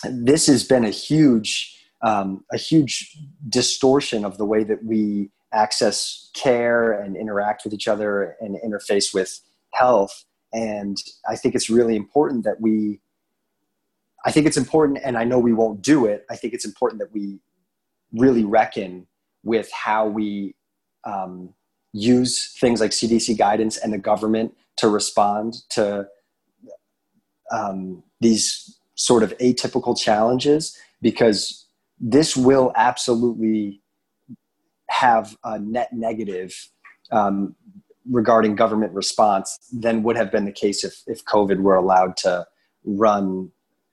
this has been a huge, um, a huge distortion of the way that we access care and interact with each other and interface with health and I think it's really important that we, I think it's important, and I know we won't do it. I think it's important that we really reckon with how we um, use things like CDC guidance and the government to respond to um, these sort of atypical challenges because this will absolutely have a net negative um, regarding government response than would have been the case if, if COVID were allowed to run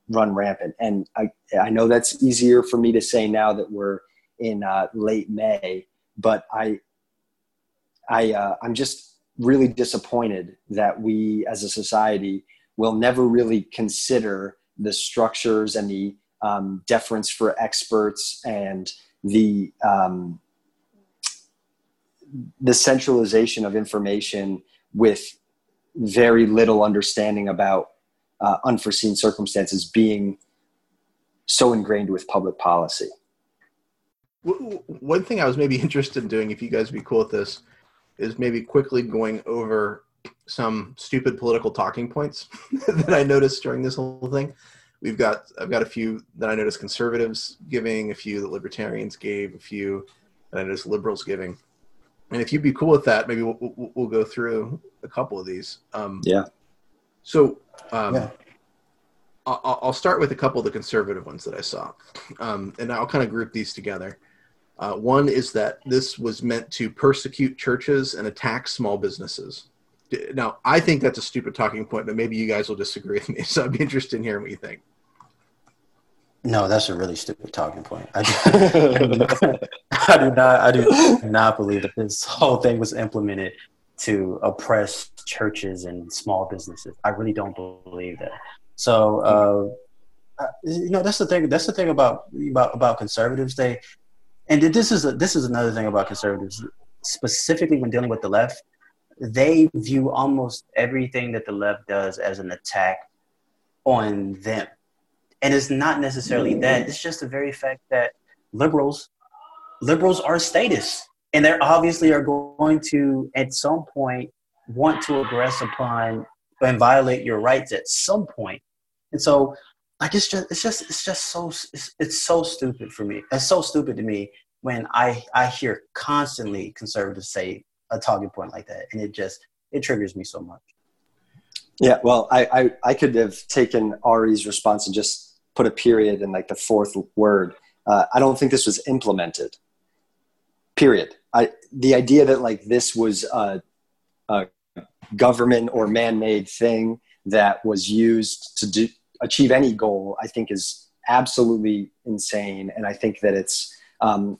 run rampant. And I, I know that's easier for me to say now that we're in uh, late May, but I, I, uh, I'm just really disappointed that we as a society will never really consider the structures and the um, deference for experts and the um, the centralization of information with very little understanding about uh, unforeseen circumstances being so ingrained with public policy. One thing I was maybe interested in doing, if you guys would be cool with this, is maybe quickly going over some stupid political talking points that I noticed during this whole thing. We've got I've got a few that I noticed conservatives giving, a few that libertarians gave, a few that I noticed liberals giving and if you'd be cool with that, maybe we'll, we'll, we'll go through a couple of these. Um, yeah. So um, yeah. I'll, I'll, start with a couple of the conservative ones that I saw, um, and I'll kind of group these together. Uh, one is that this was meant to persecute churches and attack small businesses. Now, I think that's a stupid talking point, but maybe you guys will disagree with me. So I'd be interested in hearing what you think. No, that's a really stupid talking point. I do, I do not. I do not believe that this whole thing was implemented to oppress churches and small businesses. I really don't believe that. So, uh, you know, that's the thing. That's the thing about about about conservatives. They, and this is a, this is another thing about conservatives, specifically when dealing with the left. They view almost everything that the left does as an attack on them. And it's not necessarily that. It's just the very fact that liberals liberals are status and they obviously are going to at some point want to aggress upon and violate your rights at some point. and so like it's just it's just it's just so it's, it's so stupid for me. It's so stupid to me when i i hear constantly conservatives say a talking point like that and it just it triggers me so much yeah well i i, I could have taken ari's response and just put a period in like the fourth word. Uh, I don't think this was implemented. Period. I, the idea that like this was a, a government or man-made thing that was used to do, achieve any goal, I think is absolutely insane. And I think that it's um,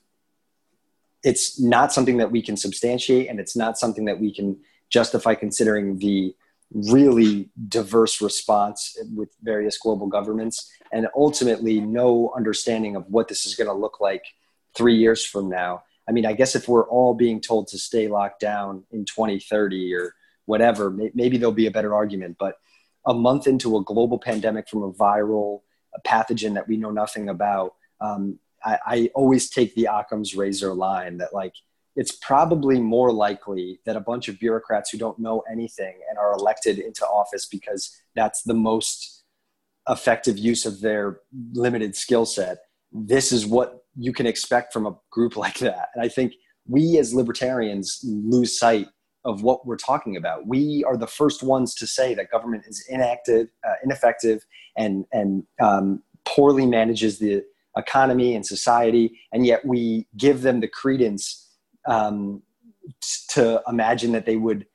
it's not something that we can substantiate and it's not something that we can justify considering the really diverse response with various global governments and ultimately no understanding of what this is going to look like three years from now. I mean i guess if we're all being told to stay locked down in 2030 or whatever maybe there'll be a better argument but a month into a global pandemic from a viral pathogen that we know nothing about um, I, I always take the occam's razor line that like it's probably more likely that a bunch of bureaucrats who don't know anything and are elected into office because that's the most effective use of their limited skill set. This is what you can expect from a group like that. And I think we as libertarians lose sight of what we're talking about. We are the first ones to say that government is inactive, uh, ineffective, and and um, poorly manages the economy and society, and yet we give them the credence um, to imagine that they would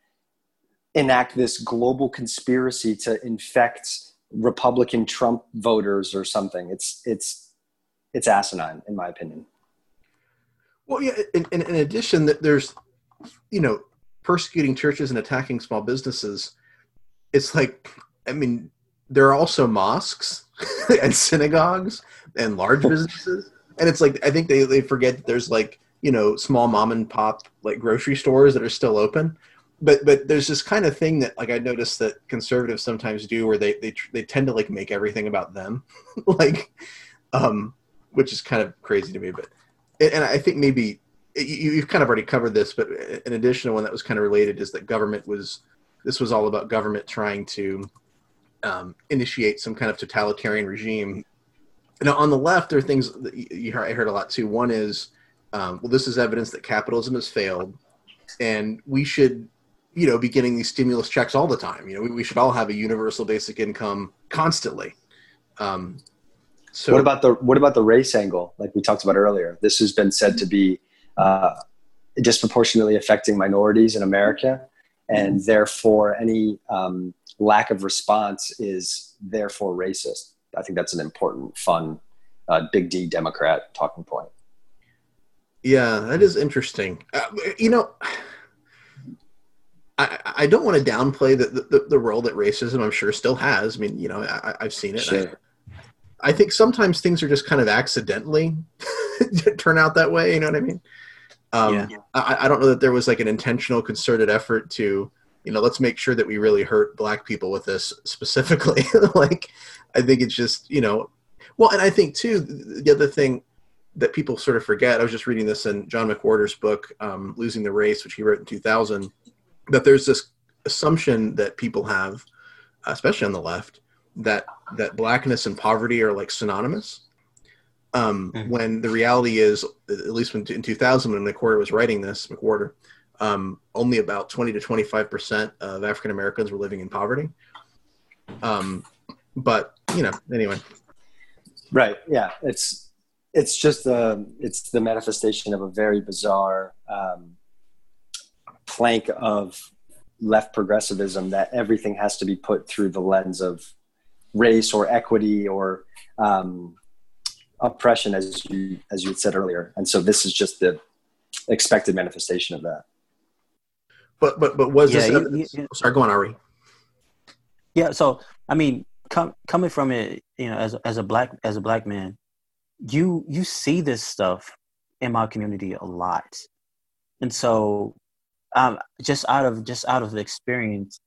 enact this global conspiracy to infect Republican Trump voters or something. It's it's it's asinine, in my opinion. Well, yeah. In, in, in addition, that there's you know persecuting churches and attacking small businesses. It's like, I mean, there are also mosques and synagogues and large businesses, and it's like I think they they forget that there's like you know small mom and pop like grocery stores that are still open. But but there's this kind of thing that like i noticed that conservatives sometimes do where they they they tend to like make everything about them. Like um which is kind of crazy to me but and i think maybe you, you've kind of already covered this but an additional one that was kind of related is that government was this was all about government trying to um, initiate some kind of totalitarian regime now on the left there are things that you heard, i heard a lot too one is um, well, this is evidence that capitalism has failed, and we should, you know, be getting these stimulus checks all the time. You know, we, we should all have a universal basic income constantly. Um, so, what about the what about the race angle, like we talked about earlier? This has been said to be uh, disproportionately affecting minorities in America, and therefore any um, lack of response is therefore racist. I think that's an important, fun, uh, big D Democrat talking point. Yeah, that is interesting. Uh, you know, I, I don't want to downplay the, the, the role that racism I'm sure still has. I mean, you know, I, have seen it. Sure. I, I, think sometimes things are just kind of accidentally turn out that way. You know what I mean? Um, yeah. I, I don't know that there was like an intentional concerted effort to, you know, let's make sure that we really hurt black people with this specifically. like, I think it's just, you know, well, and I think too, the other thing that people sort of forget. I was just reading this in John McWhorter's book, um, Losing the Race, which he wrote in 2000, that there's this assumption that people have, especially on the left, that that blackness and poverty are like synonymous. Um, mm-hmm. When the reality is, at least when, in 2000, when McWhorter was writing this, McWhorter, um, only about 20 to 25 percent of African Americans were living in poverty. Um, but you know, anyway. Right. Yeah. It's it's just a, it's the manifestation of a very bizarre um, plank of left progressivism that everything has to be put through the lens of race or equity or um, oppression, as you as you said earlier. And so this is just the expected manifestation of that. But but but was yeah, this? You, you, sorry, go on, Ari. Yeah. So I mean, com- coming from it, you know, as as a black as a black man, you you see this stuff in my community a lot and so um, just out of just out of experience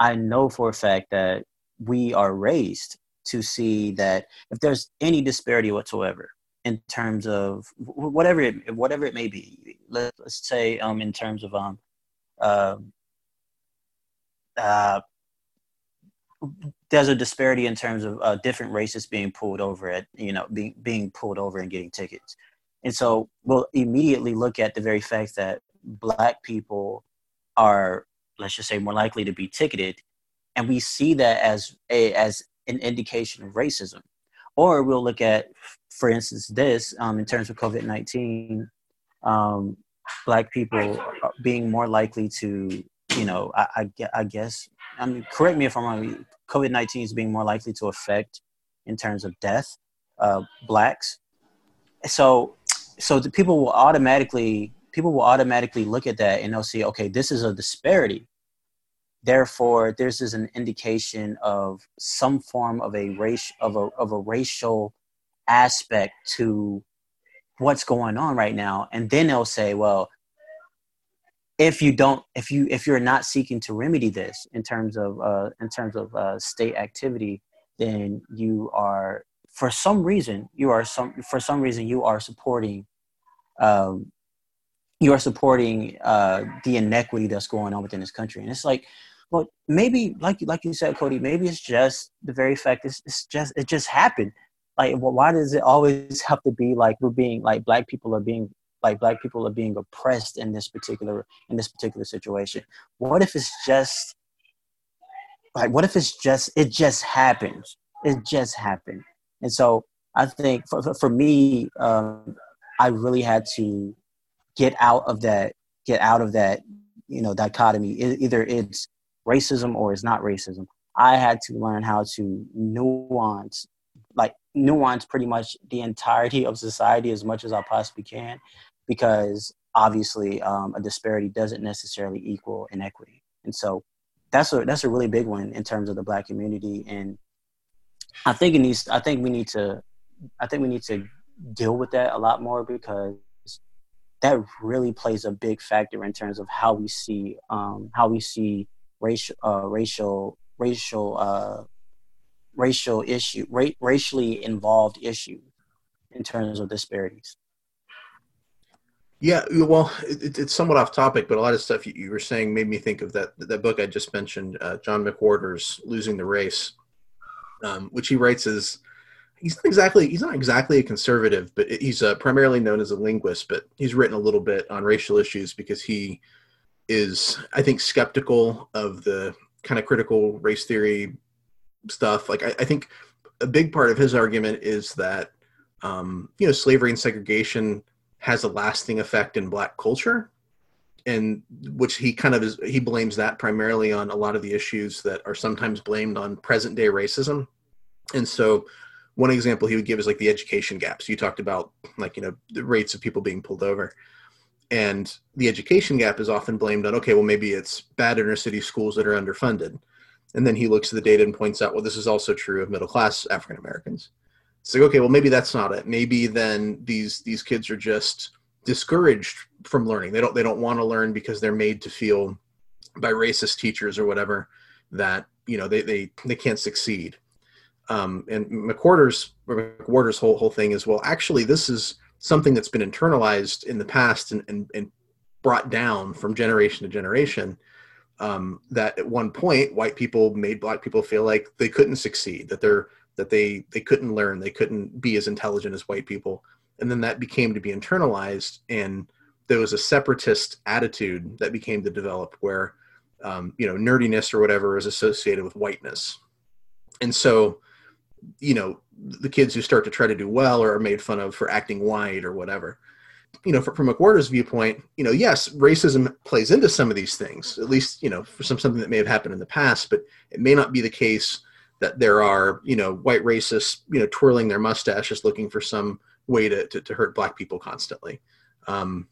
i know for a fact that we are raised to see that if there's any disparity whatsoever in terms of whatever it whatever it may be Let, us say um in terms of um uh, uh there's a disparity in terms of uh, different races being pulled over at you know being being pulled over and getting tickets. And so we'll immediately look at the very fact that black people are let's just say more likely to be ticketed and we see that as a as an indication of racism. Or we'll look at for instance this um, in terms of covid-19 um, black people being more likely to you know I, I, I guess I mean, correct me if I'm wrong. COVID nineteen is being more likely to affect, in terms of death, uh, blacks. So, so the people will automatically people will automatically look at that and they'll see, okay, this is a disparity. Therefore, this is an indication of some form of a race of a of a racial aspect to what's going on right now. And then they'll say, well, if you don't if you if you're not seeking to remedy this in terms of uh, in terms of uh, state activity then you are for some reason you are some for some reason you are supporting um, you are supporting uh, the inequity that's going on within this country and it's like well maybe like like you said cody maybe it's just the very fact it's, it's just it just happened like well, why does it always have to be like we're being like black people are being like black people are being oppressed in this particular in this particular situation? What if it's just like what if it's just it just happens? It just happened. And so i think for, for me um, i really had to get out of that get out of that you know dichotomy. Either it's racism or it's not racism. I had to learn how to nuance nuance pretty much the entirety of society as much as i possibly can because obviously um, a disparity doesn't necessarily equal inequity. And so that's a that's a really big one in terms of the black community. And i think it needs i think we need to i think we need to deal with that a lot more because that really plays a big factor in terms of how we see um, how we see racial uh, racial racial uh, racial issue ra- racially involved issue in terms of disparities yeah, well, it, it's somewhat off topic, but a lot of stuff you, you, were saying made me think of that that book I just mentioned, uh, John McWhorter's "Losing the Race," um, which he writes as he's not exactly he's not exactly a conservative, but he's uh, primarily known as a linguist. But he's written a little bit on racial issues because he is, I think, skeptical of the kind of critical race theory stuff. Like, I, I think a big part of his argument is that um, you know slavery and segregation has a lasting effect in black culture and which he kind of is he blames that primarily on a lot of the issues that are sometimes blamed on present day racism. And so one example he would give is like the education gaps. You talked about like you know the rates of people being pulled over. And the education gap is often blamed on okay well maybe it's bad inner city schools that are underfunded and then he looks at the data and points out well this is also true of middle class african americans it's like okay well maybe that's not it. Maybe then these these kids are just discouraged from learning. They don't they don't want to learn because they're made to feel by racist teachers or whatever that you know they they, they can't succeed. Um, and mcwhorter's mcwhorter's whole whole thing is well actually this is something that's been internalized in the past and, and, and brought down from generation to generation um, that at one point white people made black people feel like they couldn't succeed that they're that they they couldn't learn they couldn't be as intelligent as white people. And then that became to be internalized and there was a separatist attitude that became to develop where um, you know nerdiness or whatever is associated with whiteness. And so you know the kids who start to try to do well or are made fun of for acting white or whatever you know from mcwhorter's viewpoint you know yes racism plays into some of these things at least you know for some something that may have happened in the past but it may not be the case that there are you know white racists you know twirling their mustaches looking for some way to, to, to hurt black people constantly. Um,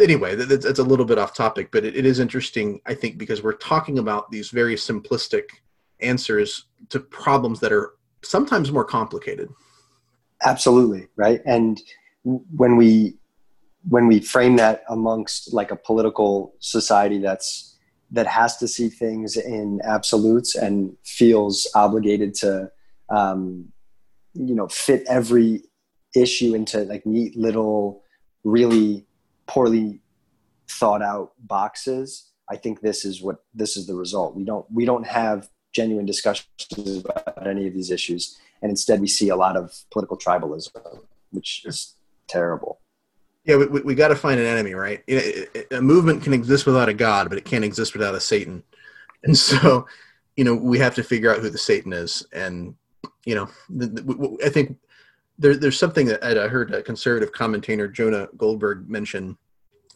anyway that's, that's, a little bit off topic but it, it is interesting i think because we're talking about these very simplistic answers to problems that are sometimes more complicated. Absolutely right? And when we when we frame that amongst like a political society that's that has to see things in absolutes and feels obligated to um, you know fit every issue into like neat little really poorly thought out boxes i think this is what this is the result. We don't we don't have genuine discussions about any of these issues and instead we see a lot of political tribalism which is terrible yeah, we, we, we got to find an enemy, right? a movement can exist without a god, but it can't exist without a Satan. And so, you know, we have to figure out who the Satan is. And, you know, the, the, I think there, there's something that I heard a conservative commentator, Jonah Goldberg, mention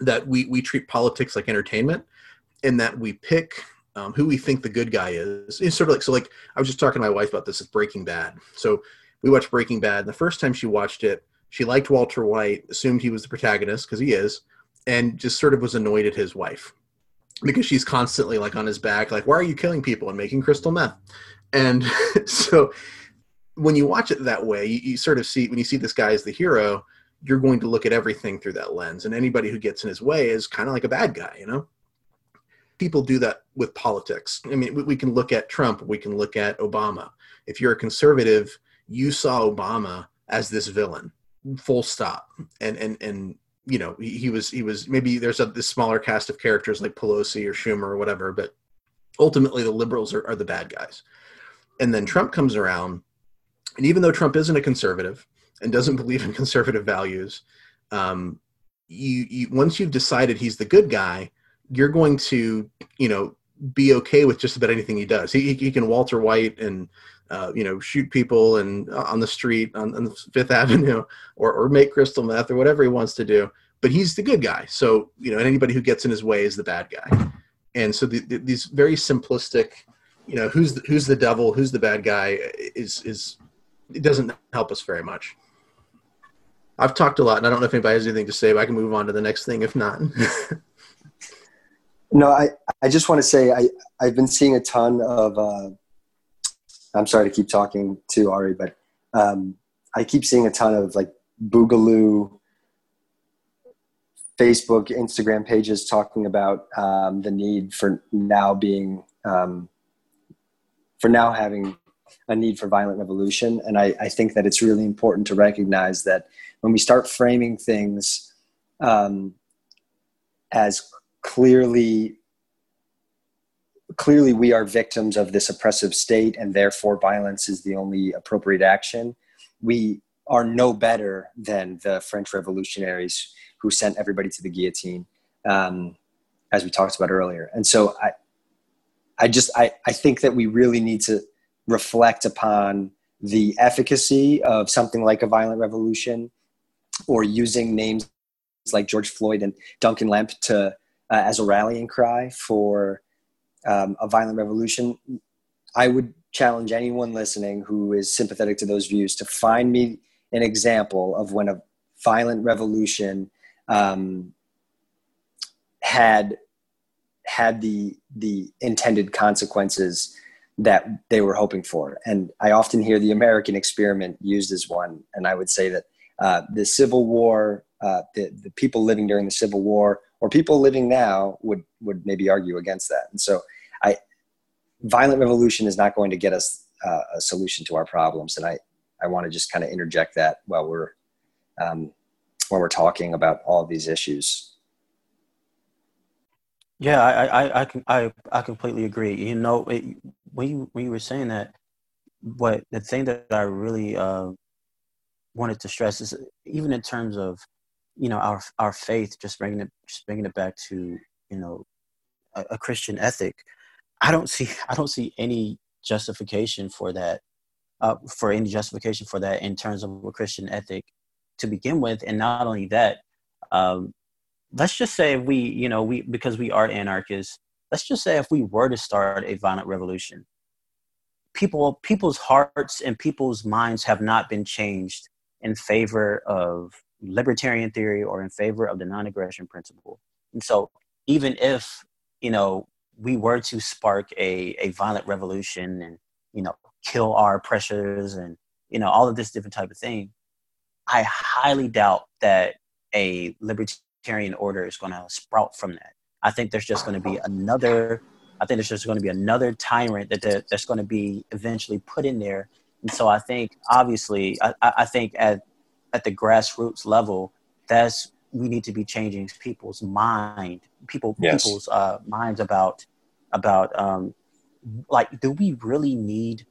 that we, we treat politics like entertainment and that we pick um, who we think the good guy is. It's sort of like, so like, I was just talking to my wife about this with Breaking Bad. So we watched Breaking Bad. And the first time she watched it, she liked Walter White, assumed he was the protagonist because he is, and just sort of was annoyed at his wife because she's constantly like on his back, like, why are you killing people and making crystal meth? And so when you watch it that way, you, you, sort of see when you see this guy as the hero, you're going to look at everything through that lens. And anybody who gets in his way is kind of like a bad guy, you know? People do that with politics. I mean, we, we can look at Trump, we can look at Obama. If you're a conservative, you saw Obama as this villain, full stop. And and and you know he, he was he was maybe there's a this smaller cast of characters like Pelosi or Schumer or whatever, but ultimately the liberals are, are the bad guys. And then Trump comes around, and even though Trump isn't a conservative and doesn't believe in conservative values, um, you, you once you've decided he's the good guy, you're going to you know be okay with just about anything he does. He, he can Walter White and uh, you know, shoot people and uh, on the street on, on Fifth Avenue, or or make crystal meth or whatever he wants to do. But he's the good guy. So you know, and anybody who gets in his way is the bad guy. And so the, the, these very simplistic, you know, who's the, who's the devil, who's the bad guy, is is it doesn't help us very much. I've talked a lot, and I don't know if anybody has anything to say, but I can move on to the next thing if not. no, I, I just want to say I, I've been seeing a ton of uh, I'm sorry to keep talking to Ari, but um, I keep seeing a ton of like Boogaloo Facebook, Instagram pages talking about um, the need for now being um, for now having a need for violent revolution, and I, I, think that it's really important to recognize that when we start framing things um, as clearly clearly we are victims of this oppressive state and therefore violence is the only appropriate action. We are no better than the french revolutionaries who sent everybody to the guillotine um, as we talked about earlier. And so i i just I, I think that we really need to reflect upon the efficacy of something like a violent revolution or using names like george floyd and duncan lemp to uh, as a rallying cry for um, a violent revolution, I would challenge anyone listening who is sympathetic to those views to find me an example of when a violent revolution um, had had the the intended consequences that they were hoping for. And I often hear the American experiment used as one. And I would say that uh, the Civil War, uh, the, the people living during the Civil War, or people living now would would maybe argue against that. And so I, violent revolution is not going to get us uh, a solution to our problems. And I, I want to just kind of interject that while we're, um, when we're talking about all these issues. Yeah, I, I, I, can, I, I completely agree. You know, it, when you, when you were saying that, what the thing that I really uh, wanted to stress is even in terms of, you know, our, our faith, just bringing it, just bringing it back to, you know, a, a Christian ethic. I don't see I don't see any justification for that uh, for any justification for that in terms of a Christian ethic to begin with, and not only that, um, let's just say we you know we because we are anarchists, let's just say if we were to start a violent revolution, people people's hearts and people's minds have not been changed in favor of libertarian theory or in favor of the non-aggression principle, and so even if you know we were to spark a, a violent revolution and you know kill our oppressors and you know all of this different type of thing i highly doubt that a libertarian order is going to sprout from that. I think there's just going to be another i think there's just going to be another tyrant that that's going to be eventually put in there. And so i think obviously i, I think at at the grassroots level that's we need to be changing people's mind, people yes. people's uh, minds about about um, like, do we really need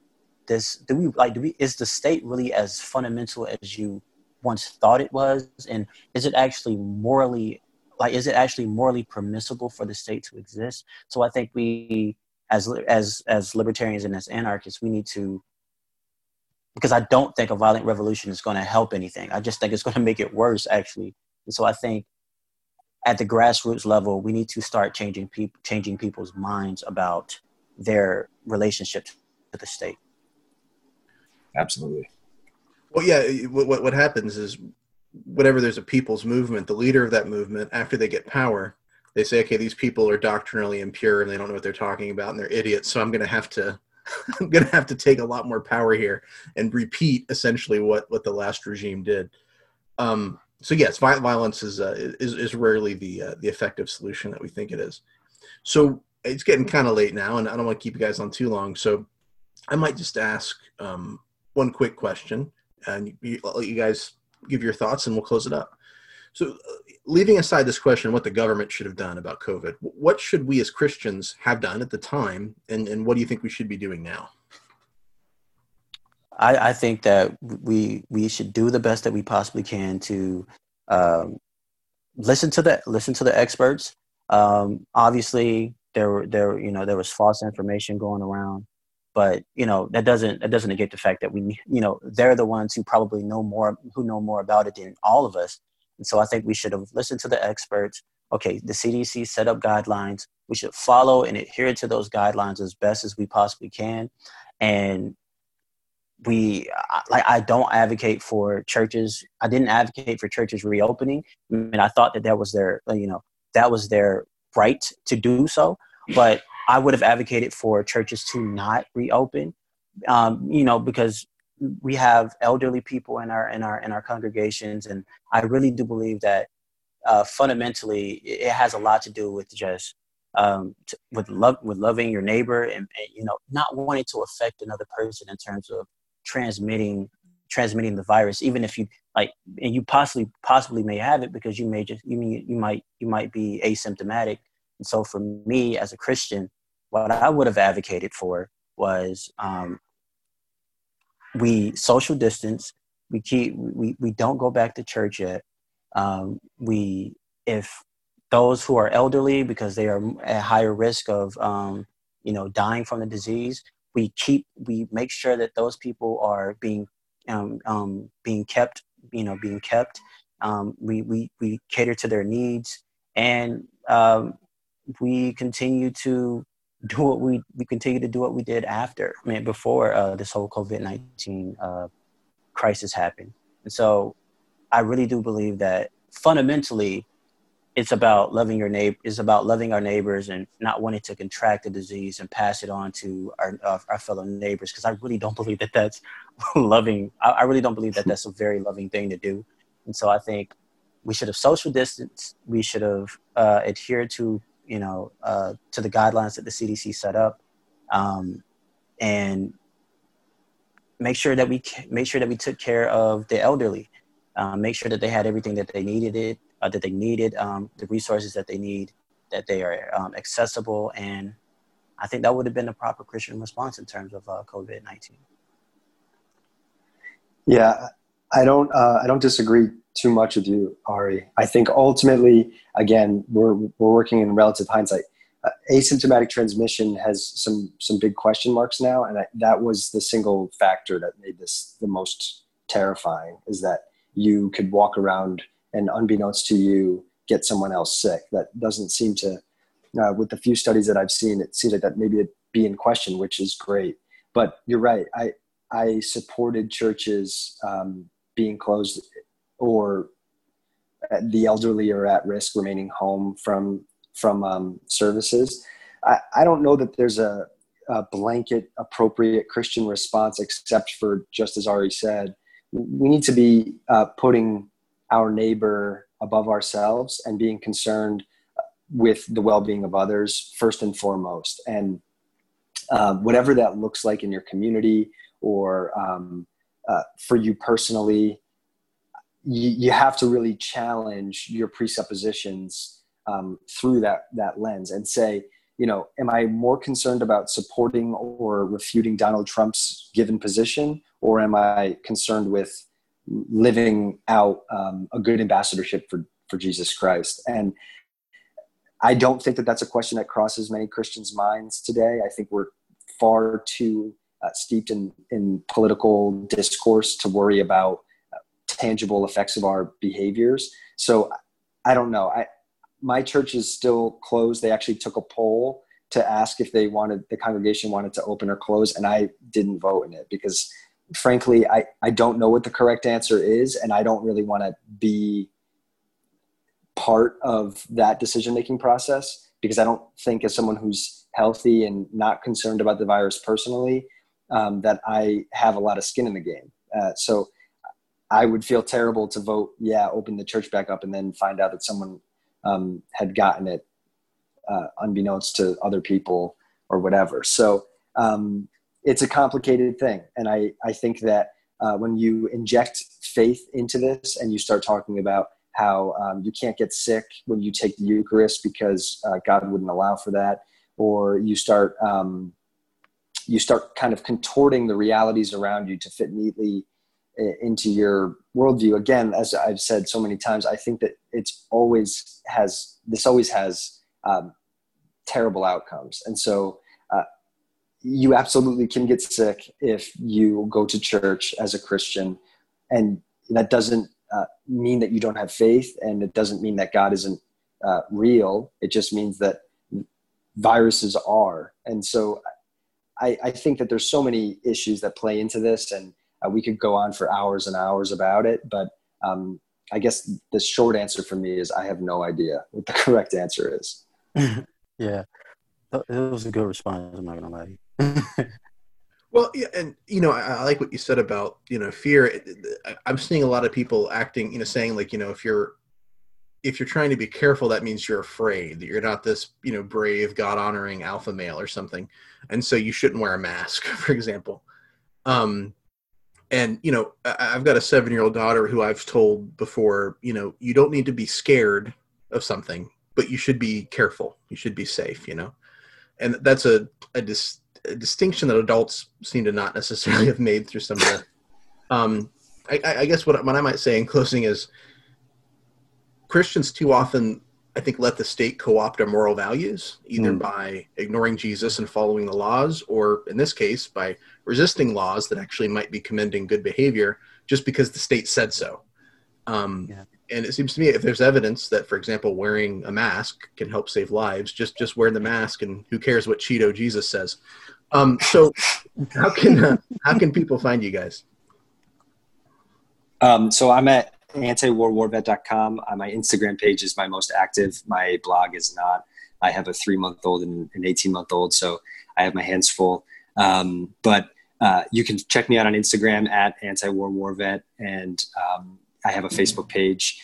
this? Do we like? Do we? Is the state really as fundamental as you once thought it was? And is it actually morally like? Is it actually morally permissible for the state to exist? So I think we, as as as libertarians and as anarchists, we need to because I don't think a violent revolution is going to help anything. I just think it's going to make it worse, actually. And so I think at the grassroots level, we need to start changing people, changing people's minds about their relationship to the state. Absolutely. Well, yeah. What what happens is whenever there's a people's movement, the leader of that movement, after they get power, they say, okay, these people are doctrinally impure and they don't know what they're talking about and they're idiots. So I'm going to have to, I'm going to have to take a lot more power here and repeat essentially what what the last regime did. Um, so yes, violence is uh, is, is rarely the uh, the effective solution that we think it is. So it's getting kind of late now, and I don't want to keep you guys on too long. So I might just ask um, one quick question, and you, I'll let you guys give your thoughts, and we'll close it up. So, uh, leaving aside this question, what the government should have done about COVID, what should we as Christians have done at the time, and, and what do you think we should be doing now? I, I think that we we should do the best that we possibly can to um, listen to the listen to the experts. Um, obviously, there there you know there was false information going around, but you know that doesn't that doesn't negate the fact that we you know they're the ones who probably know more who know more about it than all of us. And so I think we should have listened to the experts. Okay, the CDC set up guidelines. We should follow and adhere to those guidelines as best as we possibly can. And we like I don't advocate for churches. I didn't advocate for churches reopening. I mean, I thought that that was their you know that was their right to do so. But I would have advocated for churches to not reopen. Um, you know, because we have elderly people in our in our in our congregations, and I really do believe that uh, fundamentally it has a lot to do with just um, with love with loving your neighbor and, and, you know not wanting to affect another person in terms of transmitting transmitting the virus even if you like and you possibly possibly may have it because you may just you mean you might you might be asymptomatic. And so for me as a christian what i would have advocated for was um, we social distance. We keep we, we don't go back to church yet. Um, we if those who are elderly because they are at higher risk of um, you know dying from the disease we keep we make sure that those people are being um, um, being kept you know being kept. Um, we, we we cater to their needs and um, we continue to do what we we continue to do what we did after I mean before uh, this whole COVID nineteen uh, crisis happened. And so I really do believe that fundamentally it's about loving your neighbor is about loving our neighbors and not wanting to contract the disease and pass it on to our, uh, our fellow neighbors because i really don't believe that that's loving I, I, really don't believe that that's a very loving thing to do. And so i think we should have social distance we should have uh, adhered to you know uh, to the guidelines that the cdc set up um, and make sure that we make sure that we took care of the elderly uh, make sure that they had everything that they needed it uh, that they needed, um, the resources that they need, that they are um, accessible. And I think that would have been the proper Christian response in terms of uh, COVID 19. Yeah, I don't, uh, I don't disagree too much with you, Ari. I think ultimately, again, we're, we're working in relative hindsight. Uh, asymptomatic transmission has some some big question marks now, and I, that was the single factor that made this the most terrifying. Is that you could walk around and unbeknownst to you get someone else sick. That doesn't seem to uh, with the few studies that i've seen it seems like that maybe it be in question which is great. But you're right. I i supported churches um, being closed or the elderly are at risk remaining home from from um, services. I, I don't know that there's a, a blanket appropriate christian response except for just as ari said we need to be uh, putting our neighbor above ourselves and being concerned with the well-being of others first and foremost. And uh, whatever that looks like in your community or um, uh, for you personally you, you, have to really challenge your presuppositions um, through that that lens and say you know am i more concerned about supporting or refuting donald trump's given position or am i concerned with living out um, a good ambassadorship for, for Jesus Christ. And I don't think that that's a question that crosses many Christians' minds today. I think we're far too uh, steeped in, in political discourse to worry about uh, tangible effects of our behaviors. So I don't know. I, my church is still closed. They actually took a poll to ask if they wanted the congregation wanted to open or close, and I didn't vote in it because frankly, I, I don't know what the correct answer is, and I don't really want to be part of that decision making process because I don't think, as someone who's healthy and not concerned about the virus personally, um, that I have a lot of skin in the game. Uh, so I would feel terrible to vote, yeah, open the church back up, and then find out that someone um, had gotten it uh, unbeknownst to other people or whatever. So um, it's a complicated thing. And I, I think that uh, when you inject faith into this and you start talking about how um, you can't get sick when you take the Eucharist because uh, God wouldn't allow for that, or you start um, you start kind of contorting the realities around you to fit neatly into your worldview. Again, as I've said so many times, I think that it's always has this always has um, terrible outcomes, and so you absolutely can get sick if you go to church as a Christian, and that doesn't uh, mean that you don't have faith, and it doesn't mean that God isn't uh, real. It just means that viruses are, and so I, I, think that there's so many issues that play into this, and uh, we could go on for hours and hours about it. But um, I guess the short answer for me is I have no idea what the correct answer is. yeah, it was a good response. I'm not gonna lie. Well, yeah, and you know, I, I, like what you said about you know fear. I'm seeing a lot of people acting, you know, saying like you know if you're if you're trying to be careful, that means you're afraid that you're not this you know brave, God honoring alpha male or something, and so you shouldn't wear a mask, for example. Um, and you know, I, I've got a seven year old daughter who I've told before, you know, you don't need to be scared of something, but you should be careful. You should be safe. You know, and that's a a dis- a distinction that adults seem to not necessarily have made through some of the. Um, I, I guess what, what I might say in closing is Christians too often, I think, let the state co opt our moral values, either mm. by ignoring Jesus and following the laws, or in this case, by resisting laws that actually might be commending good behavior just because the state said so. Um, yeah and it seems to me if there's evidence that for example wearing a mask can help save lives just just wear the mask and who cares what cheeto jesus says um, so how can uh, how can people find you guys? Um, so i'm at antiwarwarvet.com uh, my instagram page is my most active. My blog is not. I have a three month old and an 18 month old so i have my hands full. Um, but uh, you can check me out on instagram at antiwarwarvet and um, I have a Facebook page,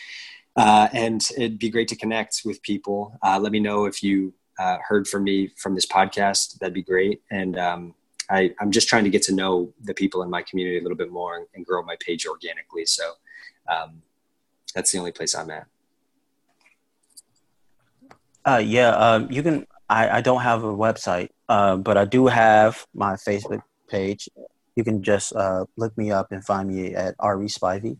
uh, and it'd be great to connect with people. Uh, let me know if you uh, heard from me from this podcast. That'd be great. And um, I, am just trying to get to know the people in my community a little bit more and, and grow my page organically. So um, that's the only place I'm at. Uh, yeah, um, you can. I, I don't have a website, uh, but I do have my Facebook page. You can just uh, look me up and find me at RE Spivey.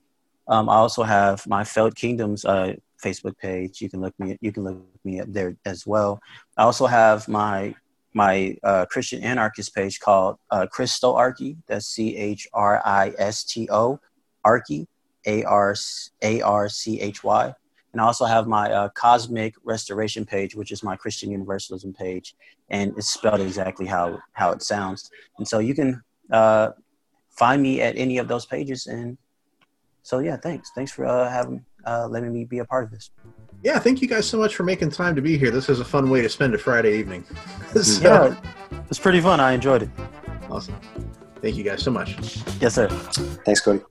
Um, I also have my Felt Kingdoms uh, Facebook page. You can look me you can look me up there as well. I also have my my uh, Christian anarchist page called uh, Christo Archy. That's C H R I S T O Archy A R A R C H Y. And I also have my uh, Cosmic Restoration page, which is my Christian Universalism page, and it's spelled exactly how how it sounds. And so you can uh, find me at any of those pages and so yeah, thanks. Thanks for uh, having uh, letting me be a part of this. Yeah, thank you guys so much for making time to be here. This is a fun way to spend a Friday evening. so, yeah, it's pretty fun. I enjoyed it. Awesome. Thank you guys so much. Yes, sir. Thanks, Cody.